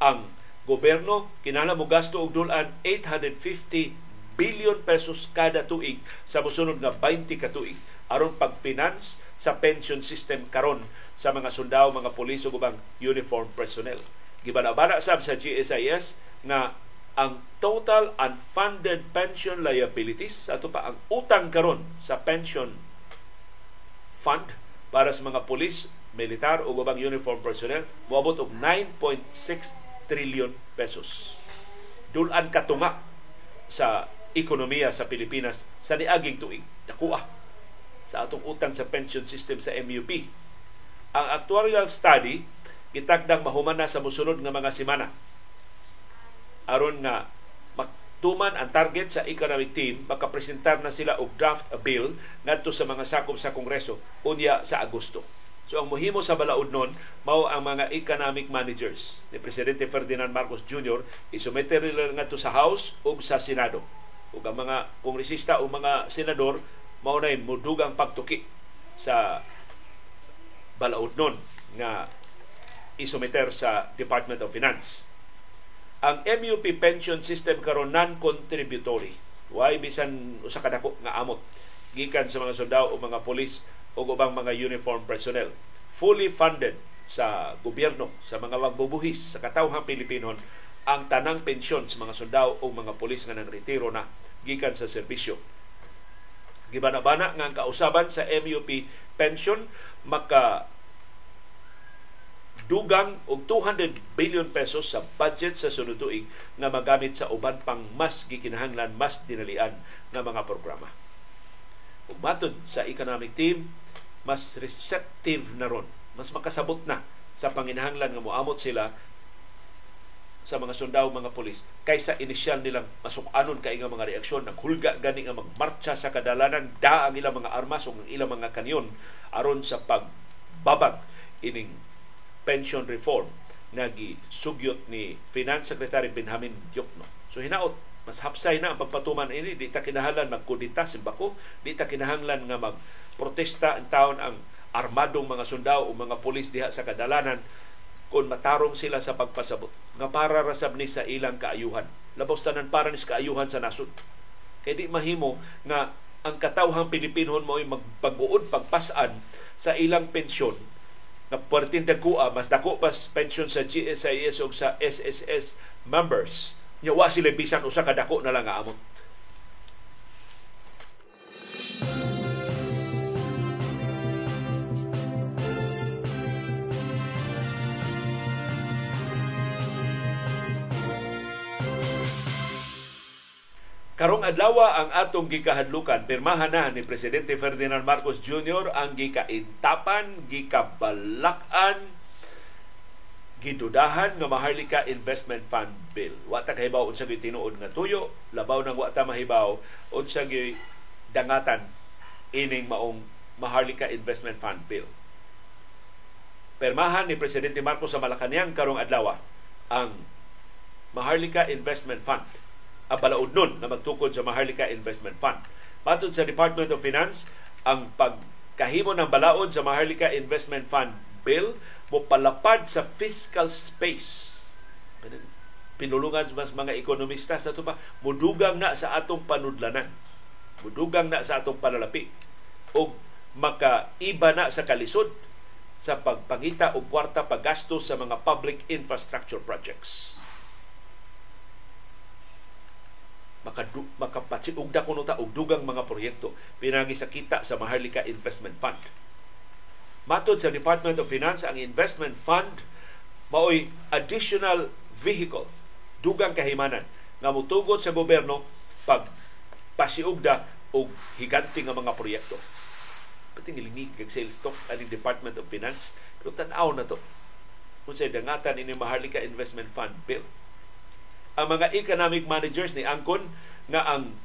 ang gobyerno kinahanglan mo gasto og dulan 850 billion pesos kada tuig sa mosunod nga 20 ka tuig aron pag-finance sa pension system karon sa mga sundao, mga pulis ug ubang uniform personnel. Gibanabana sab sa GSIS nga ang total unfunded pension liabilities ato pa ang utang karon sa pension fund para sa mga pulis, militar o ubang uniform personnel moabot og 9.6 trillion pesos. Dulan katunga sa ekonomiya sa Pilipinas sa niaging tuig. Nakuha sa atong utang sa pension system sa MUP. Ang actuarial study gitagdang mahuman na sa musunod nga mga semana aron nga tuman ang target sa economic team makapresentar na sila og draft a bill ngadto sa mga sakop sa Kongreso unya sa Agosto. So ang muhimo sa balaod nun, mao ang mga economic managers ni Presidente Ferdinand Marcos Jr. isumete nila ngadto sa House ug sa Senado. Ug ang mga kongresista o mga senador mao na mudugang pagtuki sa balaod nun nga isumeter sa Department of Finance ang MUP pension system karon non-contributory. Why bisan usa ka dako nga amot gikan sa mga sundao o mga polis o ubang mga uniform personnel. Fully funded sa gobyerno, sa mga magbubuhis, sa katawhang Pilipinon, ang tanang pensyon sa mga sundao o mga polis nga nang retiro na gikan sa serbisyo. Gibana-bana nga ang kausaban sa MUP pension maka dugang og 200 billion pesos sa budget sa sunod tuig nga magamit sa uban pang mas gikinahanglan, mas dinalian nga mga programa. Ug matod sa economic team, mas receptive na ron, mas makasabot na sa panginahanglan nga moamot sila sa mga sundao mga pulis kaysa inisyal nilang masukanon kay nga mga reaksyon naghulga gani nga magmarcha sa kadalanan da ang ilang mga armas ug ang ilang mga kanyon aron sa pagbabag ining pension reform nga gisugyot ni Finance Secretary Benjamin Diokno. So hinaot mas hapsay na ang pagpatuman ini. Di ta kinahanglan magkudita simbako. Di ta kinahanglan nga magprotesta ang taon ang armadong mga sundao o mga pulis diha sa kadalanan kung matarong sila sa pagpasabot. Nga para rasab ni sa ilang kaayuhan. Labos tanan para ni sa kaayuhan sa nasod. Kay di mahimo nga ang katawhang Pilipinhon mo ay magpag-uod pagpasan sa ilang pensyon na puwerteng dagkua, mas dako pas pension sa GSIS o sa SSS members. Yawa sila bisan usa ka dako na lang amot. Karong adlaw ang atong gikahadlukan pirmahan na ni presidente Ferdinand Marcos Jr. ang gikaintapan, gikabalakan, gidudahan nga Maharlika Investment Fund Bill. Wa ta kahibaw unsa gyud tinuod nga tuyo, labaw nang wa ta mahibaw unsa gyud dangatan ining maong Maharlika Investment Fund Bill. Permahan ni presidente Marcos sa Malacañang karong adlaw ang Maharlika Investment Fund ang balaod nun na magtukod sa Maharlika Investment Fund. Matod sa Department of Finance, ang pagkahimo ng balaod sa Maharlika Investment Fund bill mo palapad sa fiscal space. Pinulungan mas mga ekonomista sa ito pa, mudugang na sa atong panudlanan. Mudugang na sa atong panalapi. O makaiba na sa kalisod sa pagpangita o kwarta paggastos sa mga public infrastructure projects. Makadu, makapatsiugda kuno ta og dugang mga proyekto pinagi sa kita sa Maharlika Investment Fund. Matod sa Department of Finance, ang investment fund maoy additional vehicle, dugang kahimanan nga mutugod sa gobyerno pag pasiugda og higanti nga mga proyekto. Pati nilingig kag sales stock ani Department of Finance pero tan-aw na to. Kung dangatan ini Maharlika Investment Fund bill. Ang mga economic managers ni Angkon nga ang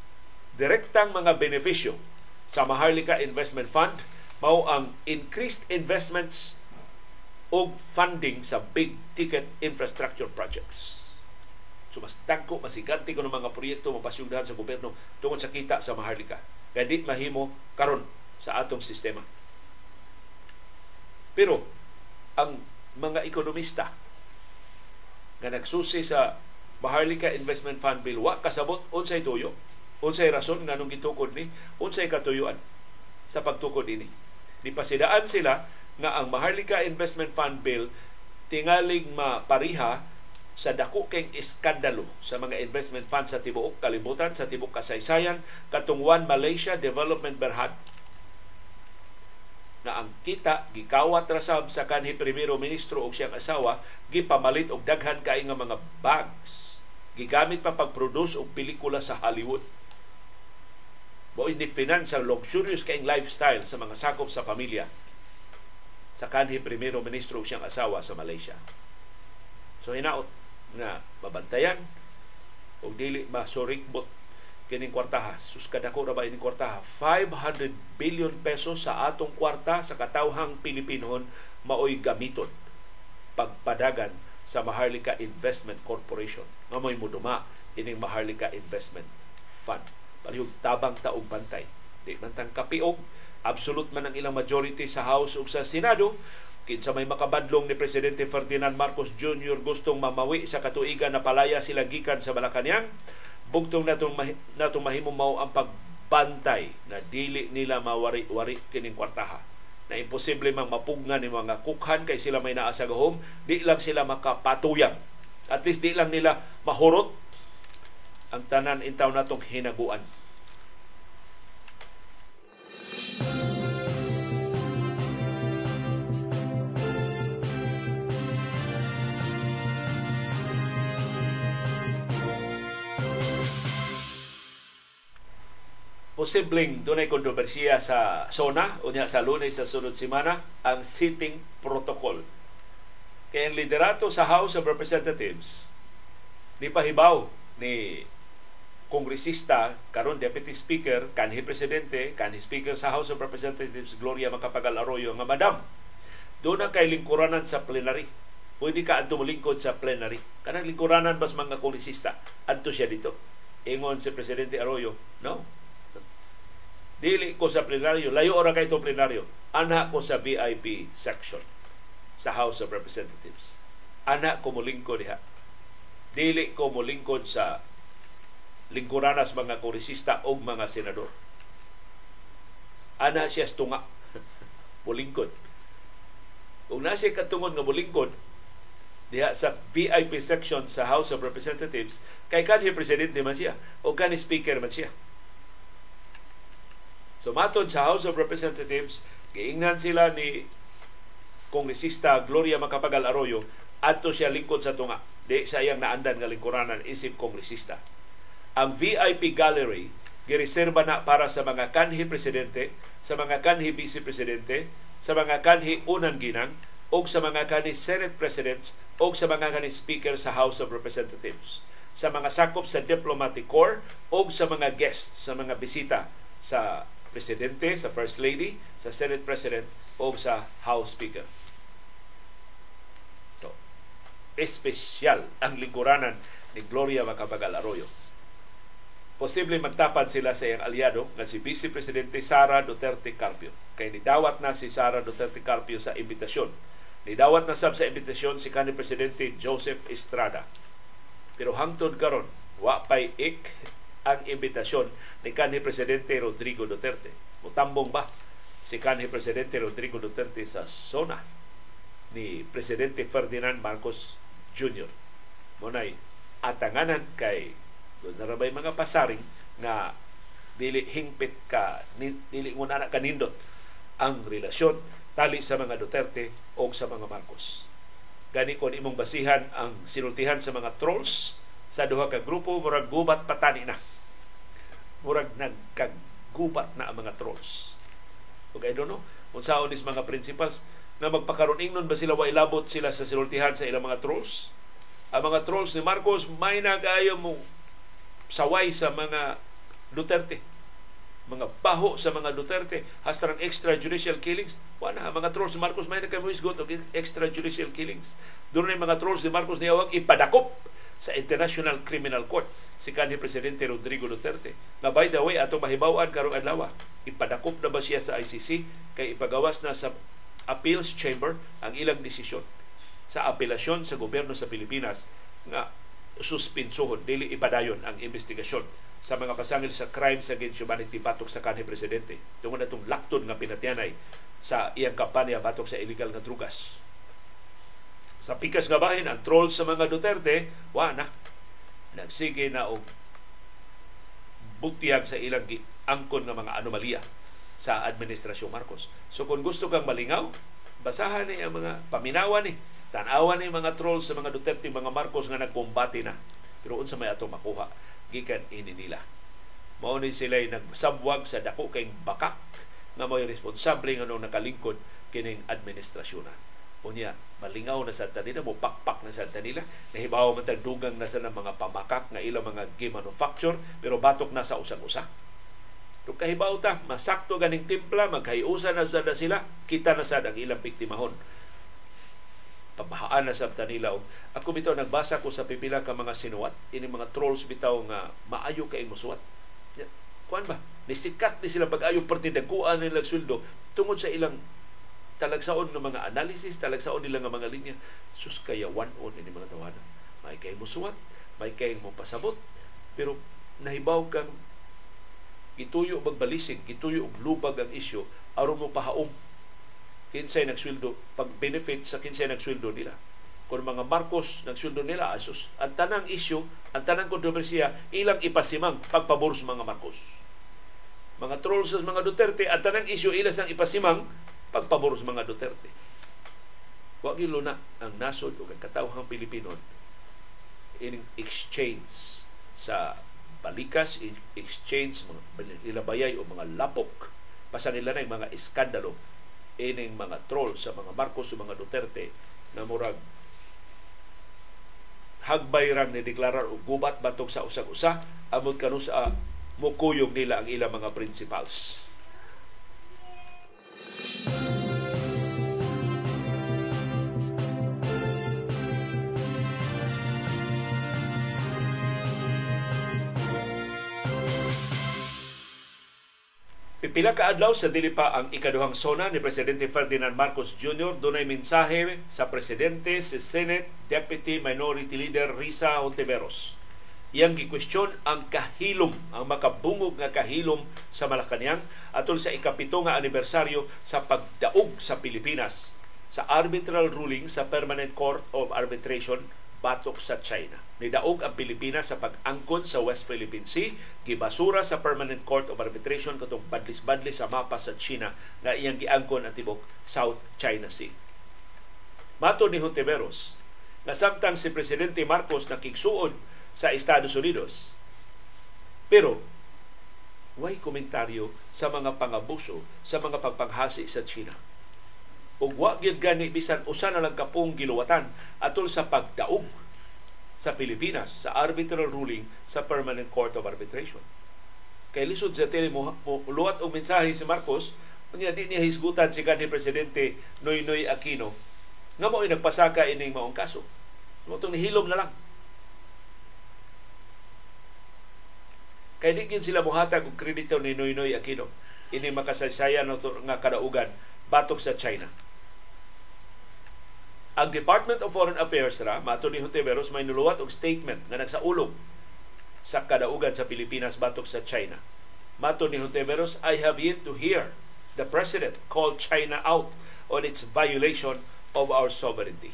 direktang mga benepisyo sa Maharlika Investment Fund mao ang increased investments o funding sa big ticket infrastructure projects. So mas dagko, mas higanti ko ng mga proyekto mapasyugdahan sa gobyerno tungkol sa kita sa Maharlika. Kaya mahimo karon sa atong sistema. Pero ang mga ekonomista nga nagsusi sa Maharlika Investment Fund Bill. Wa kasabot unsay tuyo? Unsay rason nga nung gitukod ni? Unsay katuyuan sa pagtukod ini? Nipasidaan sila nga ang Maharlika Investment Fund Bill tingaling mapariha sa dako kay iskandalo sa mga investment fund sa tibuok. Kalibutan sa tibuok kasaysayan katong One Malaysia Development Berhad na ang kita gikawat rasab sa kanhi primero ministro og siyang asawa gipamalit og daghan kay nga mga bags gigamit pa pag-produce og pelikula sa Hollywood. Mo ini finance ang luxurious kayong lifestyle sa mga sakop sa pamilya. Sa kanhi primero ministro og siyang asawa sa Malaysia. So hinaot nga mabantayan o dili masurikbot kining kwartaha. Sus kadako ra ba ining kwartaha? 500 billion pesos sa atong kwarta sa katawhang Pilipinon maoy gamiton. Pagpadagan sa Maharlika Investment Corporation nga mo'y muduma ining Maharlika Investment Fund. Palihog tabang taog bantay. Di man tang kapiog, absolute man ang ilang majority sa House ug sa Senado, Kinsa may makabadlong ni Presidente Ferdinand Marcos Jr. gustong mamawi sa katuigan na palaya sila gikan sa Malacañang, bugtong natong, natong mahimo mao ang pagbantay na dili nila mawari-wari kining kwartaha na imposible mang mapugnan ni mga kukhan kay sila may naa sa gahom, di lang sila makapatuyang. At least di lang nila mahurot ang tanan intaw natong hinaguan. posibleng dunay kontrobersiya sa SONA unya sa lunes sa sunod semana ang sitting protocol. Kaya ang liderato sa House of Representatives ni pahibaw ni kongresista karon deputy speaker kanhi presidente kanhi speaker sa House of Representatives Gloria Macapagal Arroyo nga madam do na kay lingkuranan sa plenary pwede ka adto molingkod sa plenary kanang lingkuranan bas mga kongresista adto siya dito ingon si presidente Arroyo no Dili ko sa plenaryo. Layo ora kay itong plenaryo. Ana ko sa VIP section sa House of Representatives. Ana ko mulingkod diha. Dili ko mulingkod sa lingkuranas mga koresista o mga senador. Ana siya tunga. mulingkod. Kung na siya katungod nga mulingkod, diha sa VIP section sa House of Representatives, kay kanhi presidente man siya o kanhi speaker man siya So matod sa House of Representatives, giingnan sila ni Kongresista Gloria Macapagal Arroyo adto siya lingkod sa tunga. Di sa iyang naandan nga lingkuranan isip kongresista. Ang VIP gallery gireserba na para sa mga kanhi presidente, sa mga kanhi vice presidente, sa mga kanhi unang ginang, o sa mga kanhi Senate presidents, o sa mga kanhi speaker sa House of Representatives sa mga sakop sa diplomatic corps o sa mga guests, sa mga bisita sa Presidente, sa First Lady, sa Senate President o sa House Speaker. Espesyal ang lingkuranan ni Gloria Macapagal Arroyo. Posible magtapad sila sa iyang aliado nga si Vice Presidente Sara Duterte Carpio. Kay nidawat na si Sara Duterte Carpio sa imbitasyon. Nidawat na sab sa imbitasyon si kanhi Presidente Joseph Estrada. Pero hangtod karon wa pay ik ang imbitasyon ni kanhi Presidente Rodrigo Duterte. Mutambong ba si kanhi Presidente Rodrigo Duterte sa zona ni Presidente Ferdinand Marcos Jr. Munay atanganan kay narabay mga pasaring nga dili hingpit ka dili mo na kanindot ang relasyon tali sa mga Duterte o sa mga Marcos. gani kon imong basihan ang sinultihan sa mga trolls sa duha ka grupo murag gubat patani na murag nagkagubat na ang mga trolls ug I don't know unsaon is mga principals na magpakaron ingnon ba sila? Wa ilabot sila sa sinultihan sa ilang mga trolls? Ang mga trolls ni Marcos may nagayo mo saway sa mga Duterte. Mga baho sa mga Duterte. Hasta ng extrajudicial killings. Wala mga trolls ni Marcos may nagkamuhisgot og extrajudicial killings. Doon na mga trolls ni Marcos niyawag ipadakop sa International Criminal Court. Si kanhi presidente Rodrigo Duterte na by the way ato mahibaw-an karong adlaw ipadakop na ba siya sa ICC kay ipagawas na sa appeals chamber ang ilang desisyon sa apelasyon sa gobyerno sa Pilipinas nga suspinsuhon dili ipadayon ang investigasyon sa mga pasangil sa crimes against humanity batok sa kanhi presidente tungod atong laktod nga pinatyanay sa iyang kampanya batok sa illegal nga drugas. Sa pikas nga bahin, ang troll sa mga Duterte, wa na. Nagsige na og butyag sa ilang angkon nga mga anomalya sa Administrasyon Marcos. So kung gusto kang malingaw, basahan ni ang mga paminawan ni, tanawan ni mga trolls sa mga Duterte, mga Marcos nga nagkumbati na. Pero unsa may ato makuha gikan ini nila. Mao ni sila nagsabwag sa dako kay bakak nga mo'y responsable nga nung nakalingkod kining administrasyon na. Unya, malingaw na sa nila, mo pakpak na sa nila, nahibaw man dugang na sa mga pamakak nga ilang mga gi-manufacture, pero batok na sa usang-usa. Kung kahibaw ta, masakto ganing timpla, maghayusa na sa na sila, kita na sa ang ilang biktimahon. Pabahaan na sa nila. Ako bitaw nagbasa ko sa pipila ka mga sinuwat, ini mga trolls bitaw nga maayo kay musuwat. Kuan ba? Nisikat ni sila pag-ayo parte dagkuan nilang sweldo tungod sa ilang talagsaon ng mga analysis, talagsaon nila ng mga linya. Sus kaya one on ini mga tawanan. May kay musuwat, may kay mo pasabot, pero nahibaw kang gituyo magbalisig, gituyo og lubag ang isyo aron mo pahaom. Kinsay nagsweldo pag benefit sa kinsay nagsweldo nila. Kung mga Marcos nagsweldo nila asos ang tanang issue ang tanang kontrobersiya ilang ipasimang pagpabor sa mga Marcos. Mga trolls sa mga Duterte ang tanang issue ilang sang ipasimang pagpabor sa mga Duterte. Wa na ang nasod o katawhang Pilipino in exchange sa balikas exchange mga nilabayay o mga lapok pasan nila na mga iskandalo ining mga troll sa mga Marcos o mga Duterte na murag hagbay rang ni deklarar og gubat batok sa usag-usa amot kanu sa mukuyog nila ang ilang mga principals. Pipila ka adlaw sa dili pa ang ikaduhang sona ni Presidente Ferdinand Marcos Jr. dunay mensahe sa presidente si Senate Deputy Minority Leader Risa Hontiveros. Iyang gikwestiyon ang kahilom, ang makabungog nga kahilom sa Malacañang atol sa ikapito nga anibersaryo sa pagdaog sa Pilipinas sa arbitral ruling sa Permanent Court of Arbitration batok sa China. Nidaog ang Pilipinas sa pag-angkon sa West Philippine Sea, gibasura sa Permanent Court of Arbitration katong badlis-badlis sa mapa sa China nga iyang giangkon ang tibok South China Sea. Mato ni Hontiveros, na samtang si Presidente Marcos nakigsuod sa Estados Unidos, pero way komentaryo sa mga pangabuso, sa mga pagpanghasi sa China ug wa gyud gani bisan usa na lang kapong giluwatan atol sa pagdaog sa Pilipinas sa arbitral ruling sa Permanent Court of Arbitration. Kay lisod sa tele mo, mo luwat og mensahe si Marcos unya di niya hisgutan si kanhi presidente Noynoy Aquino nga mo nagpasaka ining maong kaso. Mo nihilom na lang. Kay di gyud sila mohatag og kredito ni Noynoy Aquino ini makasaysayan nga kadaugan batok sa China. Ang Department of Foreign Affairs ra, mato ni Hontiveros, may nuluwat og statement nga nagsaulog sa kadaugan sa Pilipinas batok sa China. Mato ni Hontiveros, I have yet to hear the President call China out on its violation of our sovereignty.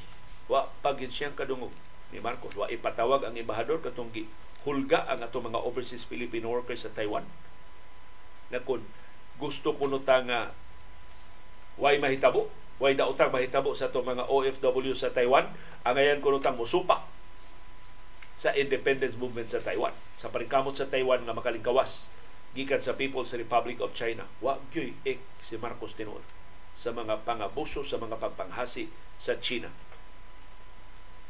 Wa pagin siyang kadungog ni Marcos. Wa ipatawag ang embahador katong hulga ang ato mga overseas Filipino workers sa Taiwan. Na kung gusto kuno ta nga way mahitabo way daotang mahitabo sa itong mga OFW sa Taiwan, ang ayan ko nutang musupak sa independence movement sa Taiwan. Sa parikamot sa Taiwan nga makalingkawas gikan sa People's Republic of China. Wa gyoy ek si Marcos tinuod sa mga pangabuso sa mga pagpanghasi sa China.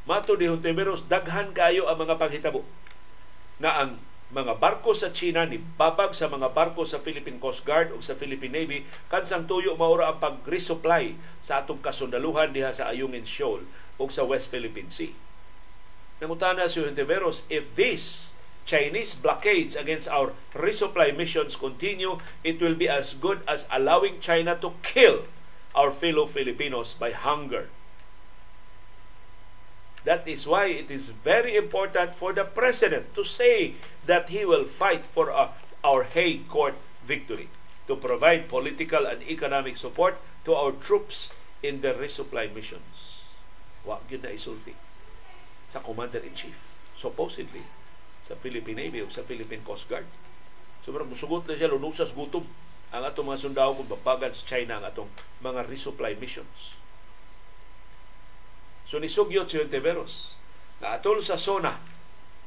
Mato ni Hontiveros, daghan kayo ang mga panghitabo na ang mga barko sa China ni babag sa mga barko sa Philippine Coast Guard o sa Philippine Navy kansang tuyo maura ang pag-resupply sa atong kasundaluhan diha sa Ayungin Shoal o sa West Philippine Sea. Nangutana si Hontiveros, if this Chinese blockades against our resupply missions continue, it will be as good as allowing China to kill our fellow Filipinos by hunger That is why it is very important for the President to say that he will fight for a, our Hague Court victory to provide political and economic support to our troops in the resupply missions. Wa yun na isulti sa Commander-in-Chief. Supposedly, sa Philippine Navy o sa Philippine Coast Guard. Sobrang musugot na siya, lunusas gutom ang atong mga sundao kung babagan sa China ang atong mga resupply missions. So ni Sugyot si Ontiveros na atol sa zona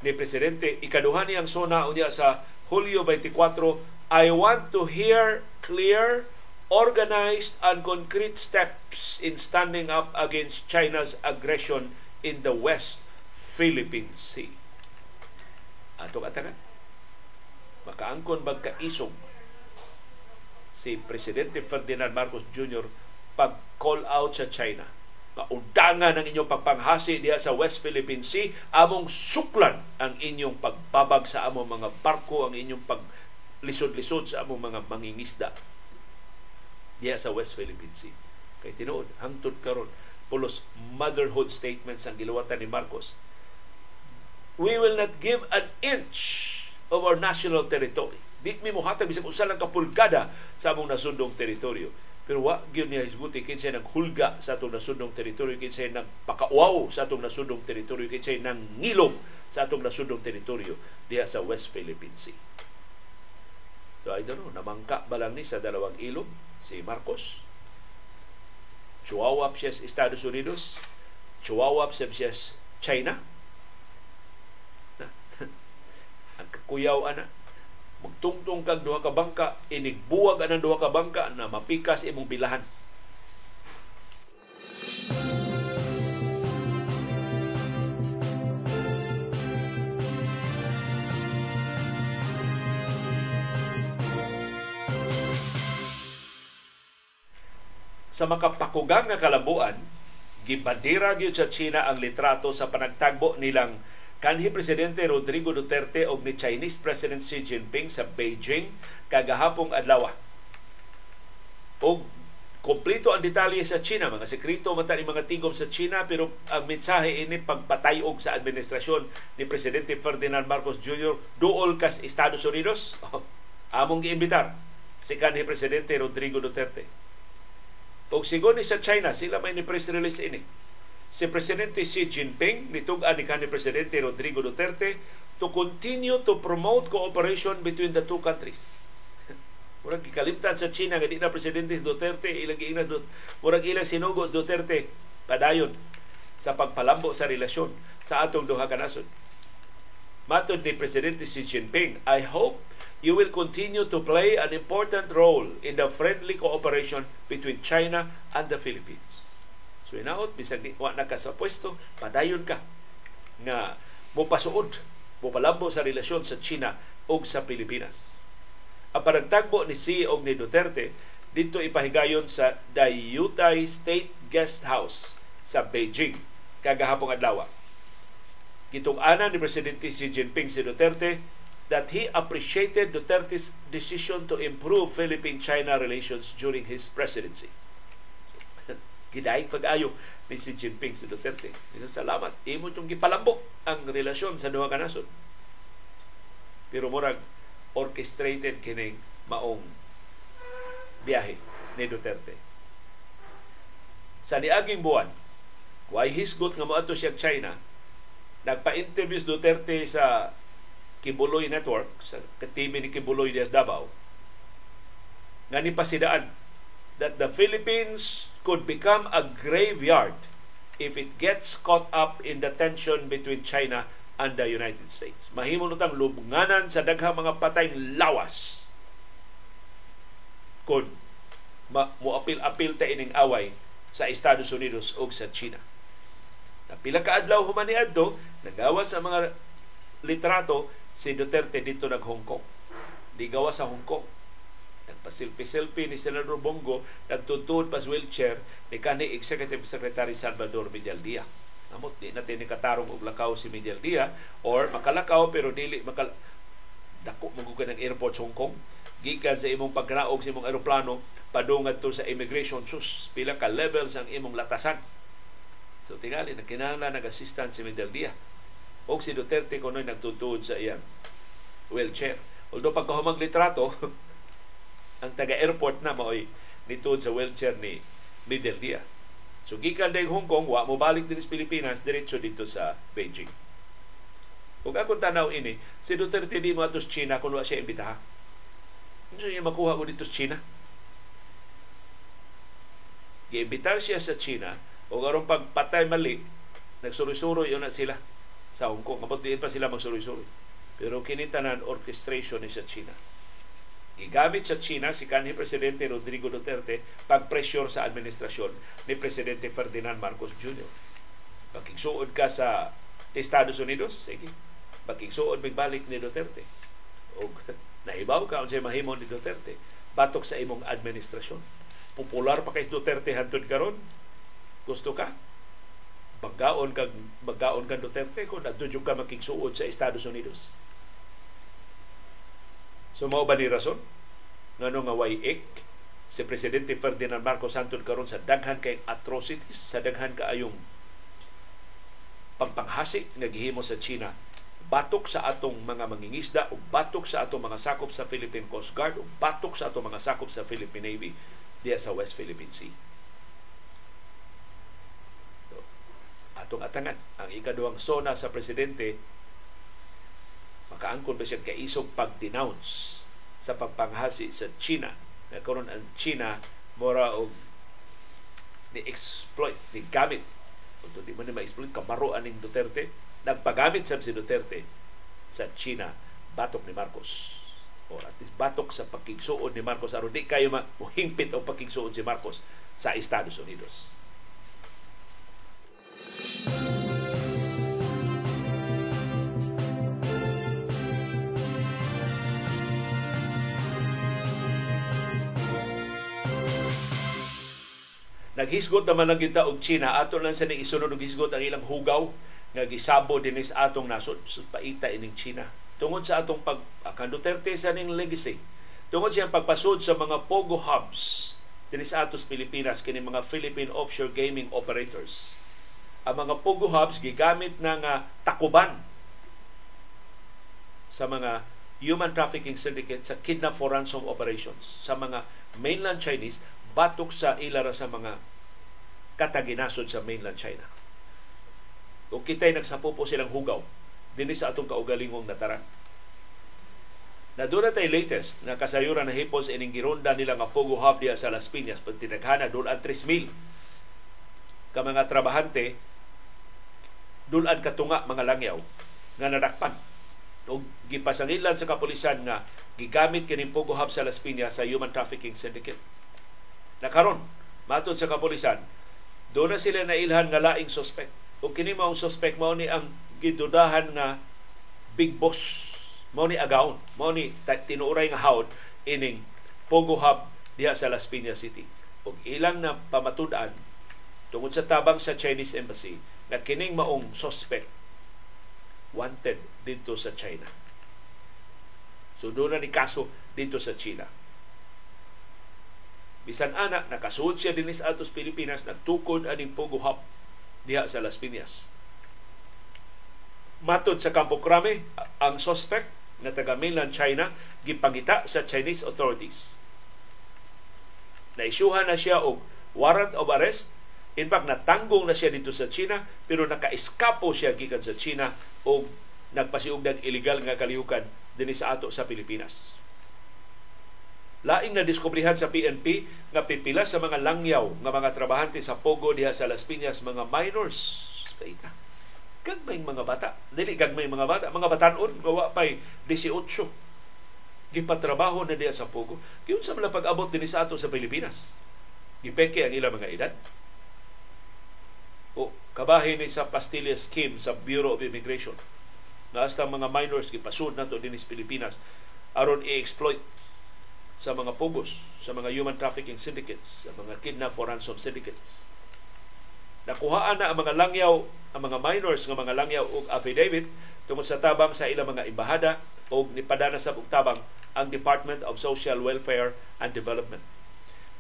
ni Presidente, ikaduhan niyang zona unya sa Hulyo 24, I want to hear clear, organized and concrete steps in standing up against China's aggression in the West Philippine Sea. Ato katangan, makaangkon magkaisog si Presidente Ferdinand Marcos Jr. pag-call out sa China Paundangan ang inyong pagpanghasi diha sa West Philippine Sea, among suklan ang inyong pagbabag sa among mga barko, ang inyong paglisod-lisod sa among mga mangingisda diha sa West Philippine Sea. Kay tinuod, hangtod karon pulos motherhood statements ang giluwatan ni Marcos. We will not give an inch of our national territory. Di mi mohatag bisag usa lang kapulgada sa among nasundong teritoryo pero wa gyud niya hisguti kinsay nang hulga sa atong nasudnong teritoryo kinsay nang pakauaw sa atong nasudnong teritoryo kinsay nang ngilom sa atong nasudnong teritoryo diha sa West Philippine Sea. So I don't know, namangka ba lang ni sa dalawang ilog si Marcos? Chihuahua siya sa Estados Unidos? Chihuahua siya sa China? Ang kakuyaw ana magtungtong kag duha ka bangka inigbuwag anang duha ka bangka na mapikas imong bilahan. Sa makapakugang nga kalabuan gibadira gyud sa China ang litrato sa panagtagbo nilang kanhi presidente Rodrigo Duterte og ni Chinese President Xi Jinping sa Beijing kagahapong adlaw. Og kompleto ang detalye sa China, mga sekreto man ni mga tigom sa China pero ang mensahe ini pagpatayog sa administrasyon ni presidente Ferdinand Marcos Jr. duol kas Estados Unidos. among giimbitar si kanhi presidente Rodrigo Duterte. Og sigon ni sa China, sila may ni press release ini si Presidente Xi Jinping nitug-an ni kanhi Presidente Rodrigo Duterte to continue to promote cooperation between the two countries. Murag gikalimtan sa China nga na Presidente Duterte ilang ina murag ilang sinugos Duterte padayon sa pagpalambo sa relasyon sa atong duha ka nasod. Matod ni Presidente Xi Jinping, I hope you will continue to play an important role in the friendly cooperation between China and the Philippines. So inaot bisag di wa na padayon ka nga mo pasuod, sa relasyon sa China ug sa Pilipinas. Ang panagtagbo ni Xi og ni Duterte dito ipahigayon sa Dayutay State Guest House sa Beijing kagahapong adlaw. Kitong ana ni Presidente Xi Jinping si Duterte that he appreciated Duterte's decision to improve Philippine-China relations during his presidency gidaig pag-ayo ni si Jinping si Duterte. Salamat. Imo itong gipalambok ang relasyon sa duha kanasod. Pero murag orchestrated kining maong biyahe ni Duterte. Sa niaging buwan, why hisgot nga moadto siya China, nagpa-interview si Duterte sa Kibuloy Network, sa TV ni Kibuloy Diaz Davao, nga ni pasidaan that the Philippines could become a graveyard if it gets caught up in the tension between China and the United States. Mahimo nutang lubnganan sa daghang mga patayng lawas kung ma- muapil-apil ta ining away sa Estados Unidos o sa China. Na pila ka adlaw human ni adto, nagawas sa mga litrato si Duterte dito nag Hong Kong. Di gawa sa Hong Kong. Nagpasilpi-silpi ni Senador Bongo, nagtutuod pa sa wheelchair ni kani Executive Secretary Salvador Villaldia. Amot di natin ni katarong og lakaw si Villaldia or makalakaw pero dili makal dako mo ng airport Hong Kong. Gikan sa imong pagnaog sa imong eroplano padungad to sa immigration sus. Pila ka levels ang imong latasan. So tingali nagkinahanglan nag-assistant si Medel o si Duterte kuno'y nagtutuod sa iyang wheelchair. Although pagkahumang litrato ang taga-airport na mao'y nituod sa wheelchair ni Medel so gikan dahil Hong Kong wa mo balik din sa Pilipinas diretso dito sa Beijing Kung akong tanaw ini, si Duterte di mo atos China kung wa siya imbitaha ano niya makuha ko dito sa China? Giimbitar siya sa China o karong pagpatay mali, nagsuroy-suroy yun na sila sa Hong Kong. Kapag diin pa sila magsuroy-suroy. Pero kinitanan orchestration ni sa China. Gigamit sa China si kanhi Presidente Rodrigo Duterte pag-pressure sa administrasyon ni Presidente Ferdinand Marcos Jr. Pagkigsuod ka sa Estados Unidos, sige. Pagkigsuod magbalik ni Duterte. O Nahibaw ka unsay mahimo ni Duterte batok sa imong administrasyon. Popular pa kay Duterte hantud karon. Gusto ka? Bagaon kag bagaon ka Duterte kung nadudyo ka makigsuod sa Estados Unidos. So mao ba ni rason ngano nga way ik si presidente Ferdinand Marcos Santos karon sa daghan kay atrocities sa daghan kaayong pagpanghasi nga gihimo sa China batok sa atong mga mangingisda o batok sa atong mga sakop sa Philippine Coast Guard o batok sa atong mga sakop sa Philippine Navy diya sa West Philippine Sea. So, atong atangan ang ikaduhang sona sa presidente makaangkon ba siya kaisog pag-denounce sa pagpanghasi sa China? Na karon ang China mora og ni exploit ni gamit Kung di man ni ma-exploit kamaro aning Duterte. Nagpagamit sa si Duterte sa China batok ni Marcos. O at least batok sa pagkigsuod ni Marcos. Aron di kayo mahingpit o pagkigsuod si Marcos sa Estados Unidos. Naghisgot naman lang kita og China. Ato lang sa isunod og hisgot ang ilang hugaw nga gisabo dinis atong nasod so, paita ining China. Tungod sa atong pag akan Duterte sa ning legacy tungod sa pagpasod sa mga pogo hubs dinis atos Pilipinas kini mga Philippine offshore gaming operators. Ang mga pogo hubs gigamit na nga takuban sa mga human trafficking syndicate sa kidnap for ransom operations. Sa mga mainland Chinese batok sa ilara sa mga kataginasod sa mainland China o kita'y nagsapupo silang hugaw dinhi sa atong kaugalingong nataran. Na doon tay latest na kasayuran na hipos ining gironda nila nga Pogo Hub sa Las Piñas pag tinaghana doon ang 3,000 ka mga trabahante doon ang katunga mga langyaw nga nadakpan o gipasangilan sa kapulisan nga gigamit kining Pogo Hub sa Las Piñas sa human trafficking syndicate. Nakaron, matod sa kapulisan, doon na sila nailhan nga laing suspect o kini mao suspect mao ni ang gidudahan nga big boss. Mao ni agaon. Mao ni tinuuray nga hawd ining Pogo Hub diha sa Las Piñas City. Ug ilang na pamatud-an tungod sa tabang sa Chinese Embassy na kining maong suspect wanted dito sa China. So doon na ni kaso dito sa China. Bisan anak, nakasuod siya din sa atos Pilipinas, nagtukod aning Hub diha sa Las Piñas. Matod sa Campo Crame, ang suspect na taga mainland China gipangita sa Chinese authorities. Naisyuhan na siya og warrant of arrest. In fact, natanggong na siya dito sa China pero naka-eskapo siya gikan sa China og nagpasiugdan illegal nga kalihukan dinhi sa ato sa Pilipinas. Laing na diskubrihan sa PNP nga pipila sa mga langyaw nga mga trabahante sa Pogo diha sa Las Piñas mga minors. Kaita. Gagmay mga bata. Dili gagmay mga bata. Mga batanon nga pay 18. Gipatrabaho na diha sa Pogo. Kiyun sa mga pag-abot din sa ato sa Pilipinas. Gipeke ang ilang mga edad. O kabahin ni sa Pastillas scheme sa Bureau of Immigration. Na hasta mga minors gipasud nato din sa Pilipinas aron i-exploit sa mga pugos, sa mga human trafficking syndicates, sa mga kidnap for ransom syndicates. Nakuhaan na ang mga langyaw, ang mga minors nga mga langyaw og affidavit tungod sa tabang sa ilang mga imbahada o nipadana sa tabang ang Department of Social Welfare and Development.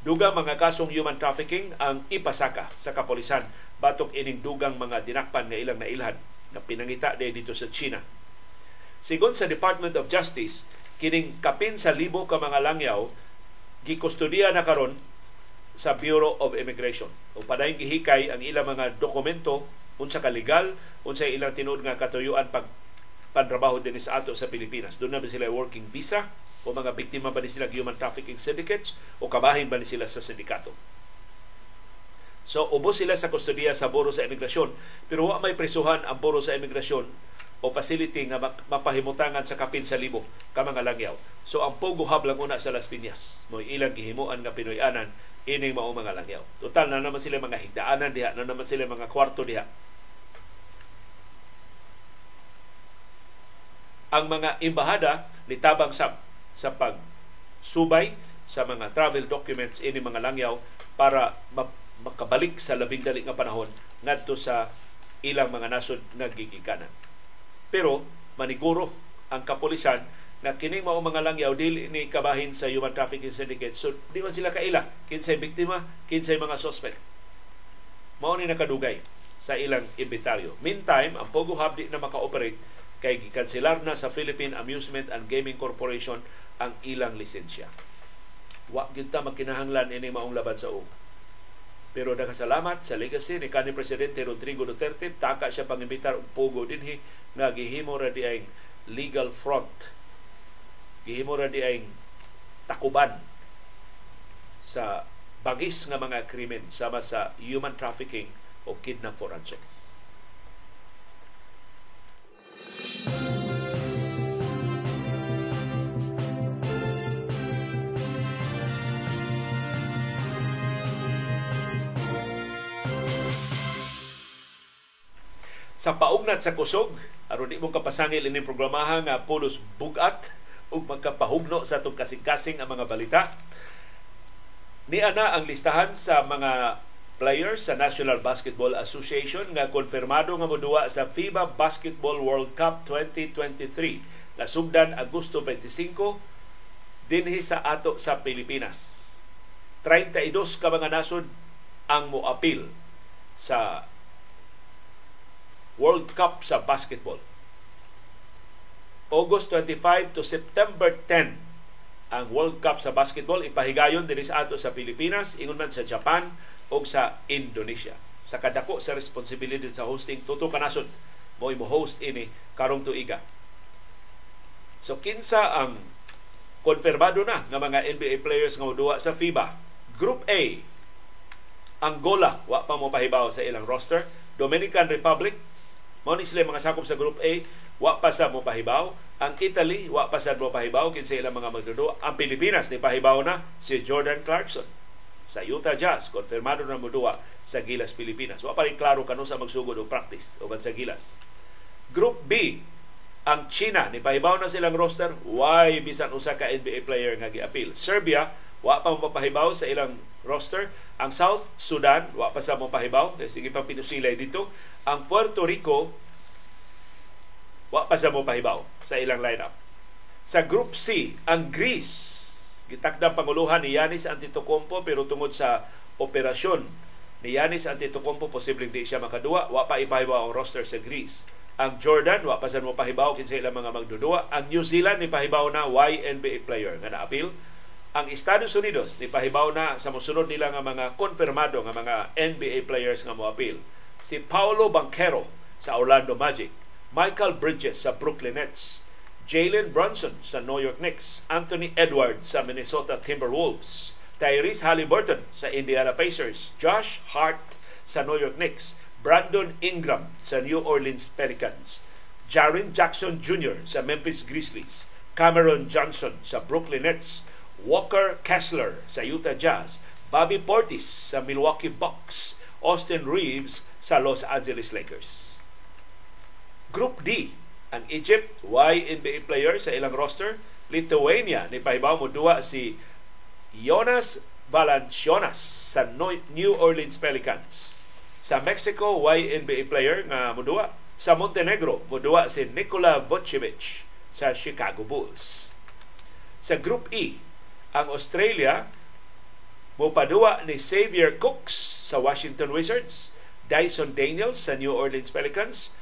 Duga mga kasong human trafficking ang ipasaka sa kapolisan batok ining dugang mga dinakpan nga ilang nailhan na pinangita dito sa China. Sigon sa Department of Justice, kining kapin sa libo ka mga langyaw gikustudiya na karon sa Bureau of Immigration. O padayon gihikay ang ilang mga dokumento unsa ka legal, unsa ilang tinuod nga katuyuan pag pantrabaho din sa ato sa Pilipinas. Doon na ba sila working visa o mga biktima ba ni sila human trafficking syndicates o kabahin ba ni sila sa sindikato. So, ubos sila sa kustudiya sa Buro sa Imigrasyon. Pero wa may prisuhan ang Buro sa Imigrasyon o facility nga mapahimutangan sa kapin sa libo ka mga langyaw. So ang Pogo Hub lang una sa Las Piñas. Mo ilang gihimuan nga Pinoyanan ining mao mga langyaw. Total na naman sila mga higdaanan diha, na naman sila mga kwarto diha. Ang mga imbahada nitabang sa sa pag subay sa mga travel documents ini mga langyaw para makabalik sa labing dali nga panahon ngadto sa ilang mga nasod nga gigikanan. Pero maniguro ang kapulisan na kining mao mga langyaw dili ni kabahin sa human trafficking syndicate. So di man sila kaila kinsay biktima, kinsay mga suspect. Mao ni nakadugay sa ilang inventaryo. Meantime, ang Pogo Hub di na maka-operate kay gikanselar na sa Philippine Amusement and Gaming Corporation ang ilang lisensya. Wa gyud ta magkinahanglan ini maong laban sa og pero nakasalamat sa legacy ni kanhi Presidente Rodrigo Duterte, taka siya pangimbitar og pogo dinhi nga gihimo ra di legal front. Gihimo ra di ay takuban sa bagis nga mga krimen sama sa human trafficking o kidnap for ransom. Sa paugnat sa kusog aron di mo kapasangil ining programaha nga pulos bugat ug magkapahugno sa atong kasing-kasing ang mga balita ni ana ang listahan sa mga players sa National Basketball Association nga konfirmado nga moduwa sa FIBA Basketball World Cup 2023 na sugdan Agosto 25 dinhi sa ato sa Pilipinas. 32 ka mga nasod ang moapil sa World Cup sa basketball. August 25 to September 10 ang World Cup sa basketball ipahigayon dinhi sa ato sa Pilipinas, ingon man sa Japan o sa Indonesia. Sa kadako sa responsibility sa hosting tuto kanasod mo mo host ini karong tuiga. So kinsa ang konfirmado na nga mga NBA players nga moduwa sa FIBA. Group A Angola wa pa mo pahibaw sa ilang roster. Dominican Republic Mao sila mga sakop sa Group A, wa pa sa mo pahibaw. Ang Italy, wa pa sa mo pahibaw kinsa ilang mga magdudu. Ang Pilipinas ni pahibaw na si Jordan Clarkson sa Utah Jazz, konfirmado na mudua sa Gilas, Pilipinas. Wa pa rin klaro kanu sa magsugod o practice o sa Gilas. Group B, ang China, ni pahibaw na silang roster, why bisan usa ka NBA player nga giapil. Serbia, wa pa mapahibaw sa ilang roster. Ang South Sudan, wa pa sa mapahibaw, sige pa pinusilay dito. Ang Puerto Rico, wa pa sa mo pahibaw sa ilang lineup. Sa Group C, ang Greece, gitakdang panguluhan ni Yanis Antetokounmpo pero tungod sa operasyon ni Yanis Antetokounmpo posibleng di siya makaduwa, wa pa ipahibaw ang roster sa Greece. Ang Jordan, wa pa sa mo pahibaw kinsa ilang mga magdudua. Ang New Zealand ni pahibaw na YNBA player nga na-appeal. Ang Estados Unidos ni pahibaw na sa mosunod nila nga mga konfirmado nga mga NBA players nga mo appeal si Paolo Banquero sa Orlando Magic, Michael Bridges sa Brooklyn Nets, Jalen Brunson sa New York Knicks, Anthony Edwards sa Minnesota Timberwolves, Tyrese Halliburton sa Indiana Pacers, Josh Hart sa New York Knicks, Brandon Ingram sa New Orleans Pelicans, Jaren Jackson Jr. sa Memphis Grizzlies, Cameron Johnson sa Brooklyn Nets, Walker Kessler sa Utah Jazz, Bobby Portis sa Milwaukee Bucks, Austin Reeves sa Los Angeles Lakers. Group D, ang Egypt, Y NBA player sa ilang roster. Lithuania, ni pahibaw mo duwa si Jonas Valanciunas sa New Orleans Pelicans. Sa Mexico, Y NBA player nga mudua. Sa Montenegro, mudua si Nikola Vucevic sa Chicago Bulls. Sa Group E, ang Australia Mupadua ni Xavier Cooks sa Washington Wizards, Dyson Daniels sa New Orleans Pelicans,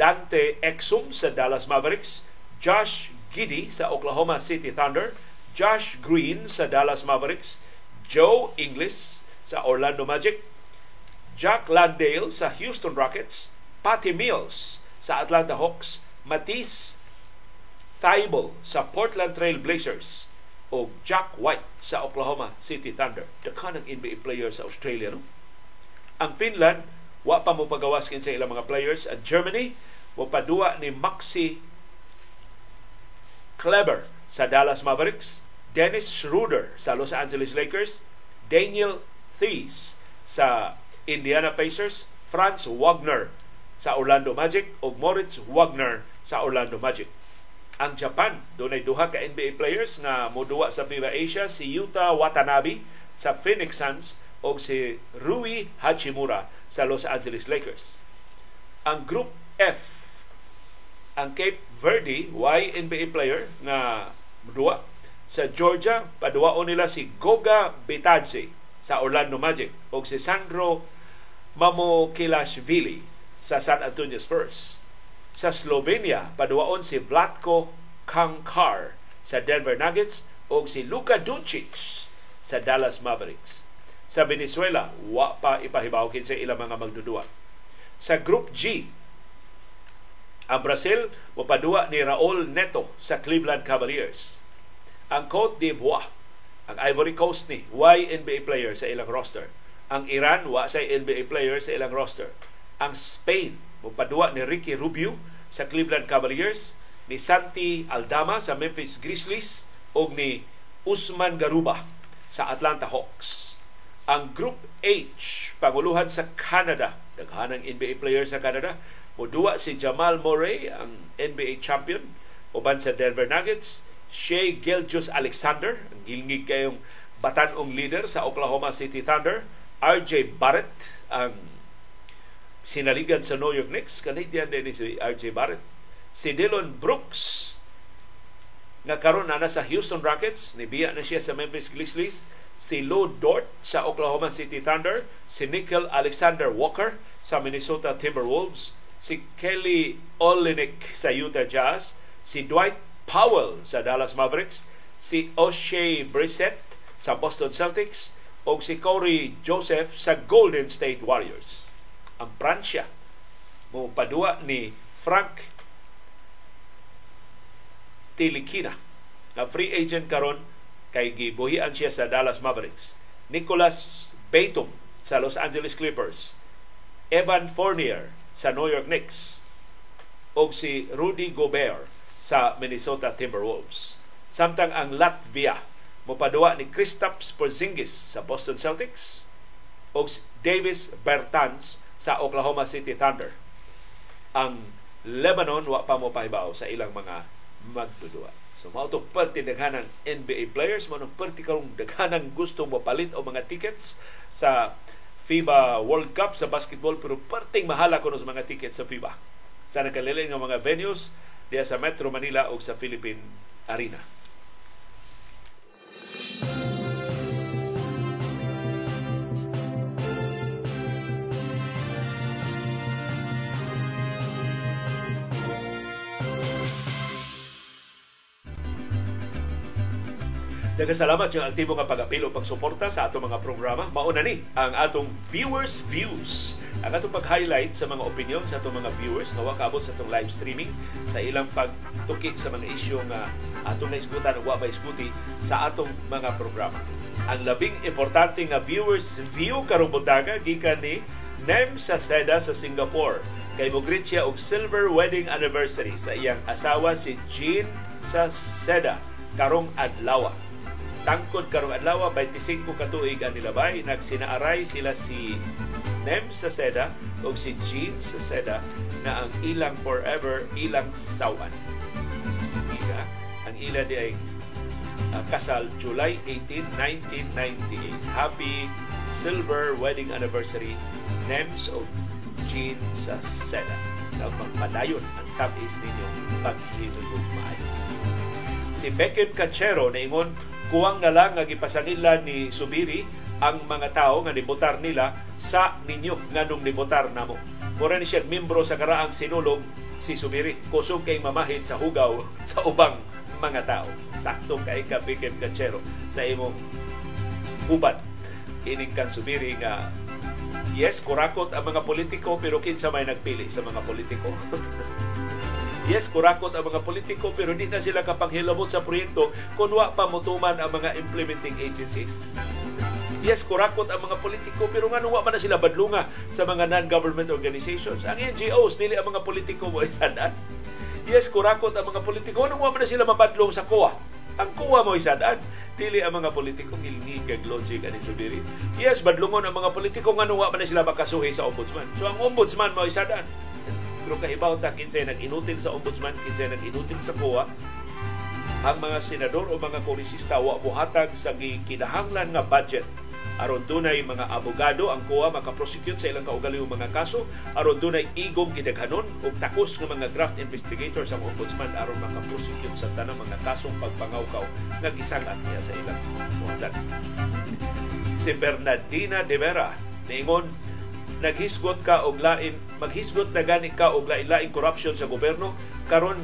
Dante Exum sa Dallas Mavericks, Josh Giddy sa Oklahoma City Thunder, Josh Green sa Dallas Mavericks, Joe Ingles sa Orlando Magic, Jack Landale sa Houston Rockets, Patty Mills sa Atlanta Hawks, Matisse Thybulle sa Portland Trail Blazers, o Jack White sa Oklahoma City Thunder. Daka ng NBA player sa Australia. No? Ang Finland, wa pa mo pagawas sa ilang mga players. At Germany, wa pa duwa ni Maxi Kleber sa Dallas Mavericks, Dennis Schroeder sa Los Angeles Lakers, Daniel Thies sa Indiana Pacers, Franz Wagner sa Orlando Magic ug Moritz Wagner sa Orlando Magic ang Japan. Doon ay duha ka NBA players nga moduwa sa FIBA Asia, si Yuta Watanabe sa Phoenix Suns o si Rui Hachimura sa Los Angeles Lakers. Ang Group F, ang Cape Verde, Y NBA player nga moduwa sa Georgia, paduwaon nila si Goga Bitadze sa Orlando Magic o si Sandro Mamokilashvili sa San Antonio Spurs. Sa Slovenia, paduwaon si Vlatko Kankar sa Denver Nuggets o si Luka Doncic sa Dallas Mavericks. Sa Venezuela, wa pa ipahibaw sa ilang mga magdudua. Sa Group G, ang Brazil mapadua ni Raul Neto sa Cleveland Cavaliers. Ang Cote d'Ivoire, ang Ivory Coast ni, why NBA player sa ilang roster. Ang Iran, wa sa NBA player sa ilang roster. Ang Spain, Mupadua ni Ricky Rubio sa Cleveland Cavaliers, ni Santi Aldama sa Memphis Grizzlies o ni Usman Garuba sa Atlanta Hawks. Ang Group H, panguluhan sa Canada, daghanang NBA player sa Canada, Muduwa si Jamal Murray, ang NBA champion, uban sa Denver Nuggets, Shea Gilgeous Alexander, ang gilngig kayong batanong leader sa Oklahoma City Thunder, RJ Barrett, ang sinaligan sa New York Knicks. Canadian din si RJ Barrett. Si Dylan Brooks nga karon na sa Houston Rockets, nibiya na siya sa Memphis Grizzlies, si Lou Dort sa Oklahoma City Thunder, si Nickel Alexander Walker sa Minnesota Timberwolves, si Kelly Olynyk sa Utah Jazz, si Dwight Powell sa Dallas Mavericks, si O'Shea Brissett sa Boston Celtics, o si Corey Joseph sa Golden State Warriors ang Pransya mo padua ni Frank Tilikina na free agent karon kay gibuhian siya sa Dallas Mavericks. Nicholas Batum sa Los Angeles Clippers. Evan Fournier sa New York Knicks. O si Rudy Gobert sa Minnesota Timberwolves. Samtang ang Latvia mopadua ni Kristaps Porzingis sa Boston Celtics o Davis Bertans sa Oklahoma City Thunder. Ang Lebanon wa pa mo pahibaw sa ilang mga magdudua. So mao to perti daghanang NBA players mo perti karong daghanang gusto mo palit o mga tickets sa FIBA World Cup sa basketball pero perting mahala kuno sa mga tickets sa FIBA. Sa nakalilay ng mga venues diya sa Metro Manila o sa Philippine Arena. Nagkasalamat yung aktibo nga pag-apilo pagsuporta sa atong mga programa. Mauna ni ang atong viewers views. Ang atong pag-highlight sa mga opinion sa atong mga viewers na wakabot sa atong live streaming sa ilang pagtuki sa mga isyu nga atong naisgutan o wa isguti sa atong mga programa. Ang labing importante nga viewers view karong buntaga gikan ni Nem sa Seda sa Singapore. Kay Mugrit siya og silver wedding anniversary sa iyang asawa si Jean sa Seda karong adlaw tangkod karong adlaw 25 ka tuig ang nilabay. Nagsinaaray sila si Nem sa Seda o si Jean sa Seda na ang ilang forever ilang sawan. Ika ang ila di ay uh, kasal July 18, 1998 happy silver wedding anniversary Nems o Jean sa Seda. Na magpadayon ang tamis ninyo paghinulog maayo si Beckett Cachero na ingon kuwang na lang nga gipasangilan ni Subiri ang mga tao nga nibotar nila sa ninyo nganong nibotar namo. Mura ni siya membro sa karaang sinulog si Subiri. Kusog kay mamahid sa hugaw sa ubang mga tao. Sakto kay ka Bikem Kachero sa imong hubad. Ining kan Subiri nga yes, kurakot ang mga politiko pero kinsa may nagpili sa mga politiko. Yes, kurakot ang mga politiko pero di na sila kapanghilabot sa proyekto kung wa pa mutuman ang mga implementing agencies. Yes, kurakot ang mga politiko pero nga wa man na sila badlunga sa mga non-government organizations. Ang NGOs, dili ang mga politiko mo isadan. Yes, kurakot ang mga politiko nung wa man na sila mabadlong sa COA. Ang COA mo isadan. Dili ang mga politiko ilni kag logic ani subiri. Yes, badlungon ang mga politiko nga wa man na sila makasuhi sa ombudsman. So ang ombudsman mo isadan pero kahibaw ta kinsay nag-inutil sa ombudsman, kinsay nag-inutil sa COA, ang mga senador o mga kongresista wa buhatag sa gikinahanglan nga budget aron dunay mga abogado ang COA makaprosecute sa ilang kaugalingong mga kaso aron dunay igong gidaghanon ug takos nga mga graft investigators ang ombudsman aron makaprosecute sa tanang mga kasong pagpangawkaw nga gisangat niya sa ilang buhatan. Si Bernardina de Vera niingon naghisgot ka og lain maghisgot na gani ka og lain-lain corruption sa gobyerno karon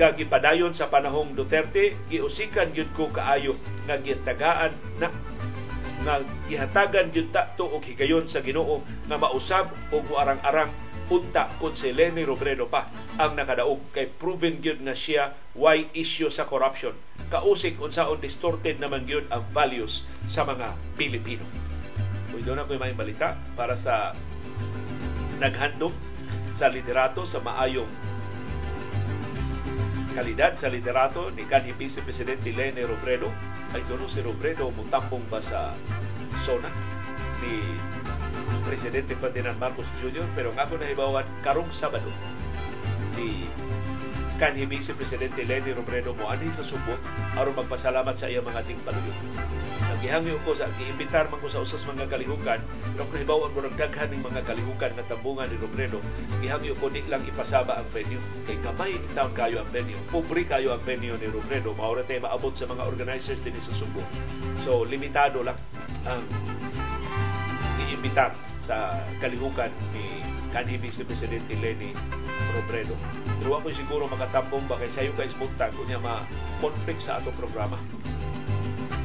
nga gipadayon sa panahong Duterte giusikan gyud ko kaayo nga gitagaan na nga gihatagan gyud ta to og higayon sa Ginoo nga mausab og arang-arang unta kun si Lenny Robredo pa ang nakadaog kay proven gyud nga siya why issue sa corruption. Kausik unsaon distorted naman gyud ang values sa mga Pilipino doon ako may balita para sa naghandog sa liderato sa maayong kalidad sa liderato ni kanhi Vice Presidente Lene Robredo ay tuno si Robredo mutambong ba sa zona ni Presidente Ferdinand Marcos Jr. pero ang ako nahibawan karong Sabado si kanhi Vice Presidente Lene Robredo mo ani sa Subo aron magpasalamat sa iya mga tingpaluyo gihangyo ko sa giimbitar man ko sa usas mga kalihukan pero kung hibawan mo daghan ng mga kalihukan nga tambungan ni Robredo gihangyo ko di lang ipasaba ang venue. Kay gamay ni taon kayo ang venue pobre kayo ang venue ni Robredo maura tayo maabot sa mga organizers din sa Subo. So limitado lang ang giimbitar sa kalihukan ni kanhi Vice Presidente Lenny Robredo. Pero ako siguro makatambong ba kay sayo ka isbuntag kung niya ma-conflict sa atong programa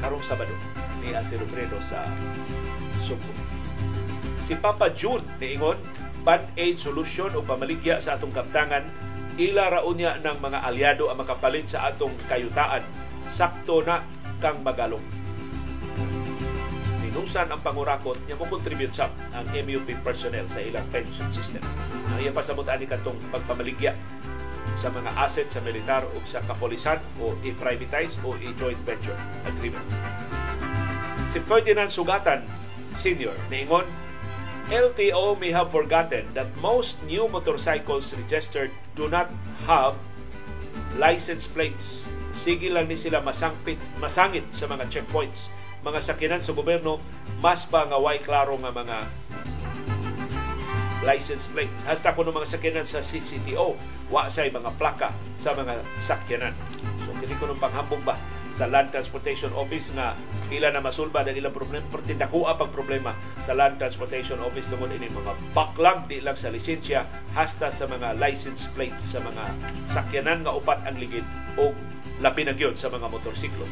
karong Sabado ni Asir Robredo sa Subo. Si Papa June niingon band-aid solution o pamaligya sa atong kaptangan ila raon niya ng mga aliado ang makapalit sa atong kayutaan sakto na kang magalong Ninusan ang pangurakot niya mo contribute sa ang MUP personnel sa ilang pension system. Ang iya pasabot ani katong pagpamaligya sa mga asset sa militar o sa kapolisan o i-privatize o i-joint venture agreement. Si Ferdinand Sugatan Sr. niingon, LTO may have forgotten that most new motorcycles registered do not have license plates. Sige lang ni sila masangpit, masangit sa mga checkpoints. Mga sakinan sa gobyerno, mas pa nga way klaro nga mga license plates. Hasta kuno mga sakyanan sa CCTO, wa say mga plaka sa mga sakyanan. So kini kuno panghambog ba sa Land Transportation Office na ila na masulba na ilang problema perti dakua pag problema sa Land Transportation Office tungod ini mga baklang di lang sa lisensya hasta sa mga license plates sa mga sakyanan nga upat ang ligid o lapi na sa mga motorsiklo.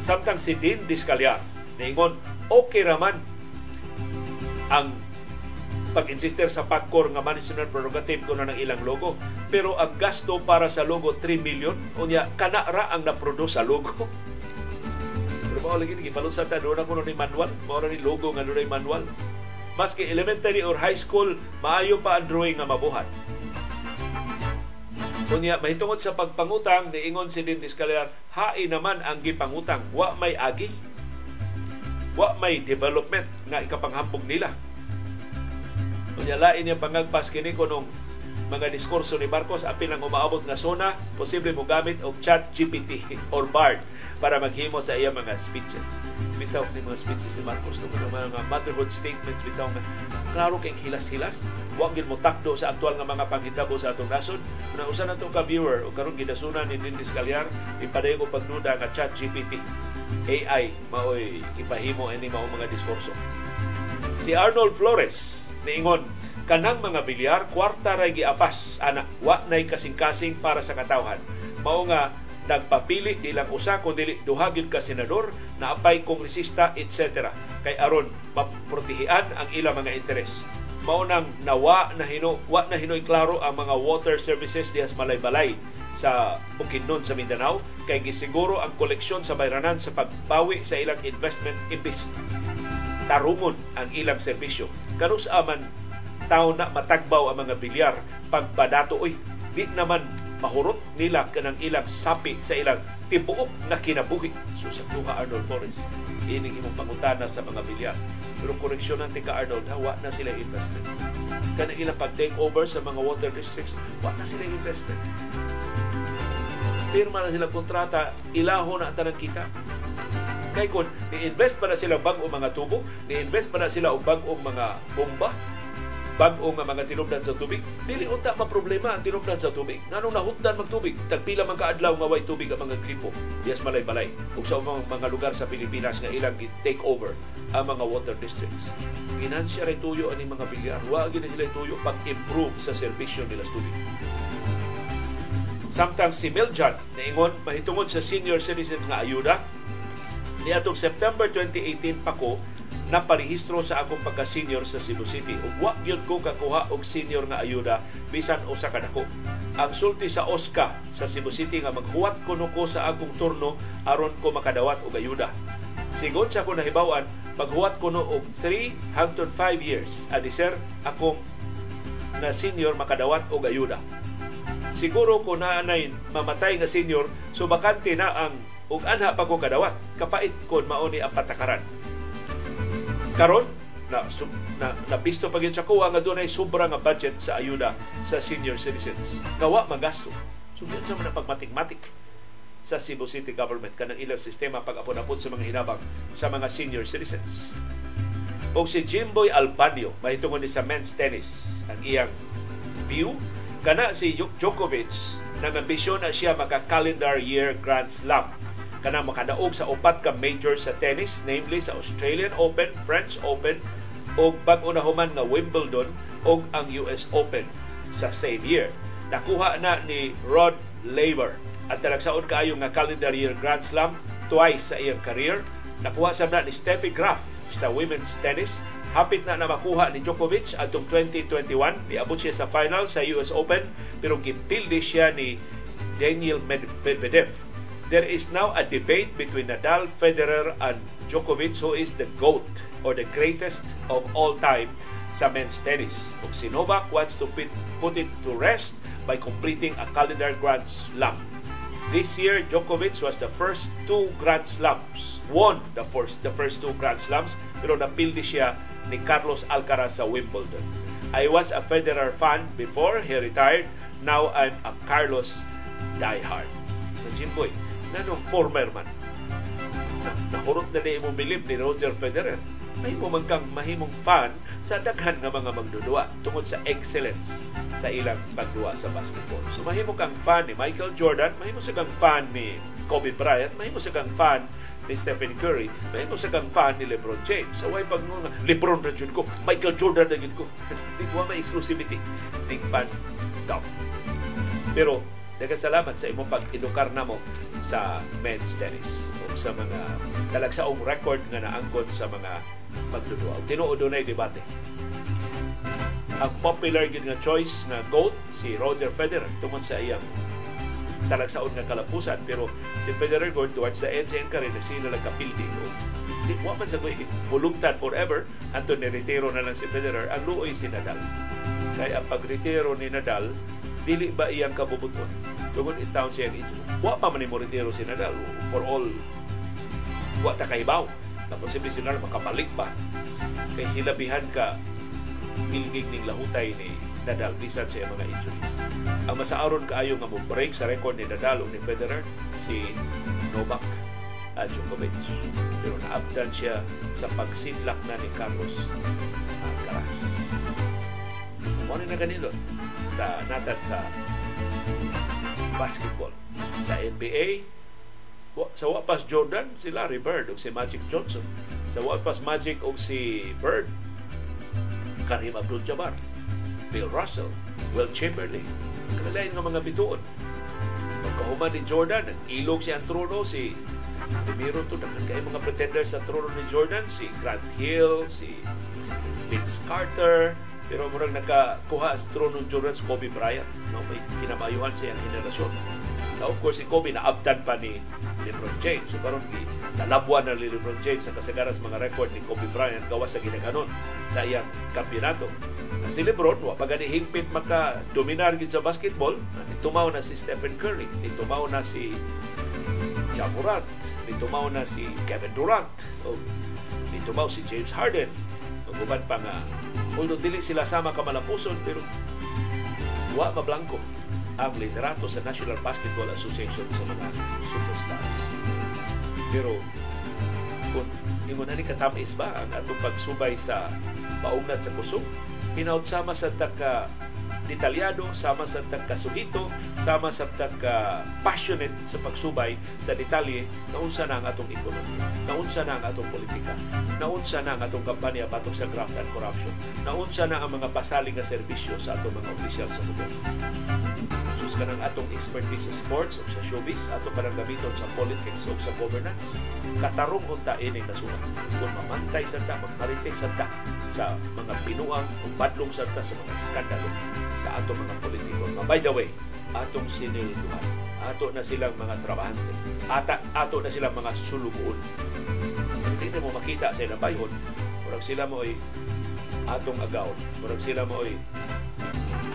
Samtang si Dean Discalyar, niingon, okay raman ang pag-insister sa PAGCOR nga management prerogative ko na ng ilang logo. Pero ang gasto para sa logo 3 million, unya kana ra ang na-produce sa logo. Pero mao lagi sa ta doon ako ni manual, mao ni logo nga doon manual. Maski elementary or high school, maayo pa ang drawing nga mabuhat. Unya, mahitungod sa pagpangutang, niingon si Din Escaliar, hai naman ang gipangutang, wa may agi, wa may development nga ikapanghambog nila. Unya lain yung pangagpas kini kunong mga diskurso ni Marcos apil ang umaabot nga sona posible mo gamit og chat GPT or Bard para maghimo sa iya mga speeches. Bitaw ni mga speeches ni Marcos no mga motherhood statements bitaw nga klaro kay hilas-hilas. Wa gid mo takdo sa aktual nga mga panghitabo sa atong nasod. Na usa na ka viewer o karon gidasunan ni Lindis Calyar ipadayon ko pagduda nga chat GPT. AI maoy ipahimo ini mao mga diskurso. Si Arnold Flores niingon kanang mga bilyar kwarta ray giapas ana wa nay kasing-kasing para sa katawhan mao nga nagpapili di lang usa kun dili duha ka senador na apay kongresista etc kay aron maprotehian ang ilang mga interes. Mao nang nawa na hino wa na hinoy klaro ang mga water services diha sa Malaybalay sa Bukidnon sa Mindanao kay gisiguro ang koleksyon sa bayranan sa pagbawi sa ilang investment imbis tarungon ang ilang serbisyo. Kanus aman tao na matagbaw ang mga bilyar. Pagpadato oy di naman mahurot nila kanang ilang sapi sa ilang tibuok na kinabuhi. So sa tuha Arnold Forrest, ining imong pangutana sa mga bilyar. Pero koreksyon ng tika Arnold, hawa na sila invested. Kanang ilang pag-take over sa mga water districts, wa na sila invested. Pirma na sila kontrata, ilaho na ang tanang kita Kay kun ni-invest pa na sila bag-o mga tubo, ni-invest pa na sila og bag-ong mga bomba, bag-o nga mga tinubdan sa tubig, dili unta ma problema ang tinubdan sa tubig. Nganong nahutdan magtubig, tagpila man kaadlaw nga way tubig ang mga gripo. Yes malay-balay. Ug sa mga, mga lugar sa Pilipinas nga ilang take over ang mga water districts. Ginansya ray tuyo ani mga bilyar. Wa gina sila tuyo pag-improve sa serbisyo nila sa tubig. Samtang si Miljan, naingon, mahitungod sa senior citizens nga ayuda, Ni atong September 2018 pa ko naparehistro sa akong pagka-senior sa Cebu City. Ug wa gyud ko kakuha og senior nga ayuda bisan usa ka dako. Ang sulti sa OSCA sa Cebu City nga maghuwat kuno ko sa akong turno aron ko makadawat og ayuda. Sigon sa ko nahibawan, paghuwat kuno og 3 hangtod 5 years. Adi sir, akong na senior makadawat og ayuda. Siguro ko na anay mamatay nga senior, so bakante na ang ug anha pa ko kadawat kapait kon mao ni ang patakaran karon na na nabisto pa gyud sa kuha nga dunay sobra nga budget sa ayuda sa senior citizens. Kawa magasto. So yun sa mga pagmatik-matik sa Cebu City government kanang ilang sistema pag-apon-apon sa mga hinabang sa mga senior citizens. O si Jimboy Albanio mahitungon ni sa men's tennis ang iyang view kana si Djokovic nang ambisyon na siya maka calendar year Grand Slam kanang makadaog sa upat ka major sa tennis, namely sa Australian Open, French Open, o bag-o human nga Wimbledon o ang US Open sa same year. Nakuha na ni Rod Laver at talagsaon kaayo nga calendar year Grand Slam twice sa iyang career. Nakuha sa na ni Steffi Graf sa women's tennis. Hapit na na makuha ni Djokovic atong 2021. Niabot siya sa final sa US Open pero gipildi siya ni Daniel Medvedev there is now a debate between Nadal, Federer, and Djokovic who is the GOAT or the greatest of all time sa men's tennis. Ug si Novak wants to put it to rest by completing a calendar Grand Slam. This year, Djokovic was the first two Grand Slams. Won the first, the first two Grand Slams, pero napildi siya ni Carlos Alcaraz sa Wimbledon. I was a Federer fan before he retired. Now I'm a Carlos diehard. So, Jimboy, nanong former man. Na, nahurot na di mo bilib ni Roger Federer. Mahimo man kang mahimong fan sa daghan nga mga magdudua tungod sa excellence sa ilang pagduwa sa basketball. So mahimo kang fan ni Michael Jordan, mahimo sa kang fan ni Kobe Bryant, mahimo sa kang fan ni Stephen Curry, mahimo sa kang fan ni LeBron James. Sa way pag nga, LeBron na ko, Michael Jordan na ko. Di ko may exclusivity. Big fan daw. Pero Daghang salamat sa imong pag-edukar namo sa men's tennis o sa mga talagsaong record nga naangkon sa mga magduduaw. Tinuod na debate. Ang popular gid nga choice nga GOAT si Roger Federer tungod sa iyang talagsaon nga kalapusan. Pero si Federer going towards the end sa career nagsina lang kapildi. Di wa man sa ko'y bulugtan forever. Anto ni retiro na lang si Federer. Ang luoy si Nadal. Kaya ang pagretiro ni Nadal dili ba iyang kabubuton tungod in town siya ito wa pa man ni retiro si Nadal for all wa ta kahibaw na posible si Nadal makabalik pa kay hilabihan ka pilgig ning lahutay ni Nadal bisan sa mga injuries. Ang masaaron kaayo nga mo break sa record ni Nadal o ni Federer si Novak Djokovic. Pero naabdan siya sa pagsidlak na ni Carlos Alcaraz. Muna na ganito sa natad sa basketball. Sa NBA, sa wapas Jordan, si Larry Bird o si Magic Johnson. Sa wapas Magic o si Bird, Karim Abdul-Jabbar, Bill Russell, Will Chamberlain, kanalain nga mga bituon. Pagkahuman ni Jordan, ilog si Antrono, si Primero to dagan kay mga pretenders sa trono ni Jordan, si Grant Hill, si Vince Carter, pero murang nakakuha sa trono ni Jordan si Kobe Bryant. No, may kinamayuhan sa iyang henerasyon. Now, of course, si Kobe naabdan pa ni LeBron James. So, karon nalabuan na ni LeBron James sa kasagaran sa mga record ni Kobe Bryant gawa sa ginaganon sa iyang kampiyonato. Si LeBron, wa pa gani hingpit maka dominar gid sa basketball. Tumaw na si Stephen Curry, tumaw na si Ja Morant, tumaw na si Kevin Durant, o tumaw si James Harden. O guban pa nga, although dili sila sama kamalapuson, pero wa mablangko ang liderato sa National Basketball Association sa mga superstars. Pero kung ingon na ni katamis ba ang atong pagsubay sa paugnat sa kusog, hinaut sama sa taka detalyado, sama sa tagkasuhito, sama sa tagka-passionate sa pagsubay sa detalye na unsa na ang atong ekonomiya, na unsa na ang atong politika, na unsa na ang atong kampanya batok sa graft and corruption, na unsa na ang mga pasaling nga serbisyo sa atong mga opisyal sa gobyerno. Sus ka ng atong expertise sa sports o sa showbiz, parang gamiton sa politics o sa governance, katarong unta ining nasulat. Kung mamantay sa ta, magmaritik sa ta sa mga pinuang o badlong sa ta sa mga skandalo sa ato mga politiko. By the way, atong sinilduhan. Ato na silang mga trabahante. Ata, ato na silang mga sulugoon. Hindi na mo makita sa ilang bayhon. Murag sila mo ay atong agaw. Murag sila mo ay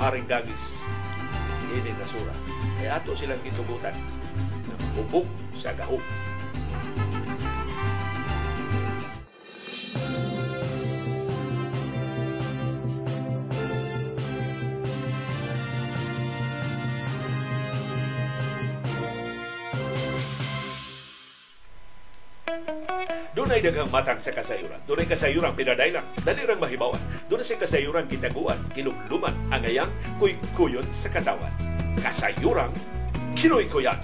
haring gagis. Hindi nasura. Kaya ato silang gitugutan na hubog sa gahok Dunay daghang matang sa kasayuran. Dunay kasayuran pinadaylang, dali rang mahibawan. Dunay sa kasayuran kitaguan, kilumluman, angayang, kuy-kuyon sa katawan. Kasayuran, kinoy-kuyan.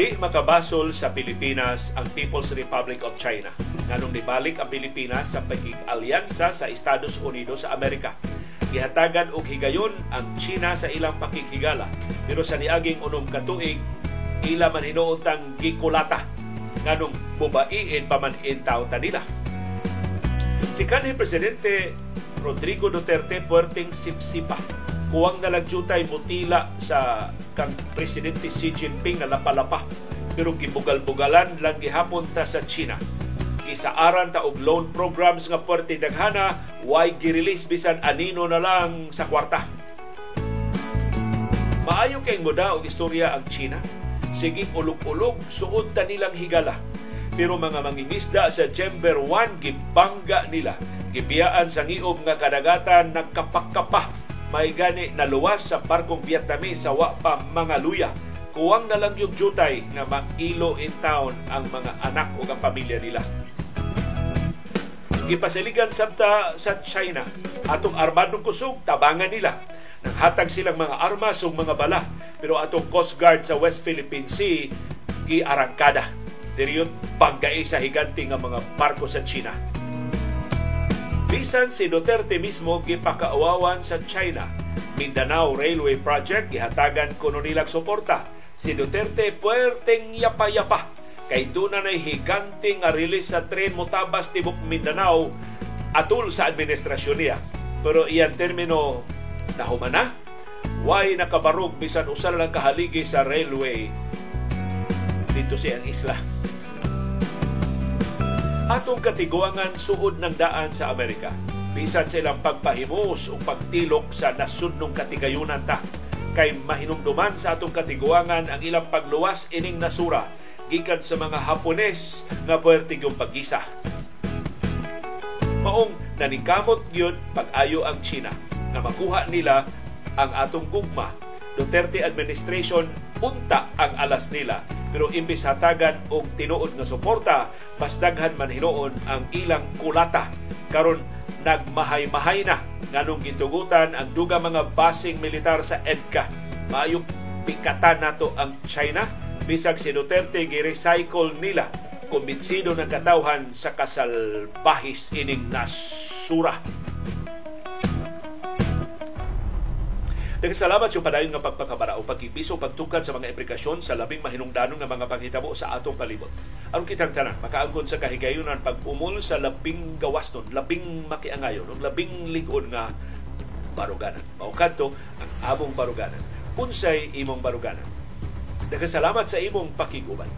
Di makabasol sa Pilipinas ang People's Republic of China. Nganong nibalik ang Pilipinas sa pagkig-alyansa sa Estados Unidos sa Amerika. Gihatagan og higayon ang China sa ilang pakikhigala. Pero sa niaging unom katuig, ila man hinuuntang gikulata nganong mubaiin pa man intaw ta nila. Si kanhi presidente Rodrigo Duterte puerting sipsipa. Kuwang nalagjutay mutila sa kang presidente Xi Jinping na lapalapa. Pero gibugal-bugalan lang gihapon ta sa China. Gisaaran ta og loan programs nga puerte daghana, why gi-release bisan anino na lang sa kwarta. Maayo kay moda og istorya ang China sige ulog-ulog suod ta nilang higala. Pero mga mangingisda sa Chamber 1 gibangga nila. Gibiyaan sa ngiob nga kadagatan nagkapak-kapah. May gani naluwas sa barkong Vietnamese sa wa pa mga luya. Kuwang na lang yung jutay nga mag-ilo in town ang mga anak o ang pamilya nila. Gipasaligan sabta sa China. Atong armadong kusog, tabangan nila Nanghatag silang mga armas ug mga bala. Pero atong Coast Guard sa West Philippine Sea, giarangkada. Diriyon banggay sa higanti nga mga barko sa China. Bisan si Duterte mismo gipakaawawan sa China. Mindanao Railway Project gihatagan kuno nilang suporta. Si Duterte puwerteng yapa-yapa kay doon na higante nga release sa tren motabas tibok Mindanao atul sa administrasyon niya. Pero iyan termino nahumana, why nakabarog bisan usa lang kahaligi sa railway dito siyang isla. Atong katiguangan suod ng daan sa Amerika. Bisan silang pagpahimos o pagtilok sa nasudnong katigayunan ta kay mahinumduman sa atong katiguangan ang ilang pagluwas ining nasura gikan sa mga Hapones nga puwerte yung pagkisa. Maong naningkamot gyud pag-ayo ang China na makuha nila ang atong gugma. Duterte administration unta ang alas nila. Pero imbis hatagan og tinuod nga suporta mas daghan man hinuon ang ilang kulata. Karon nagmahay-mahay na nganong gitugutan ang duga mga basing militar sa EDCA. Maayong pikatan nato ang China. Bisag si Duterte gi-recycle nila. Kumbinsido ng katawhan sa kasalbahis ining nasura Nagsalamat yung padayon nga pagpakabara o pagkipiso pagtukad sa mga implikasyon sa labing mahinungdanon nga mga paghitabo sa atong palibot. Aron kitang tanan, makaangkon sa kahigayunan pag-umol sa labing gawas nun, labing makiangayon, o labing ligon nga baruganan. Maukanto ang among baruganan. Unsay imong baruganan. Nagkasalamat sa imong pakiguban.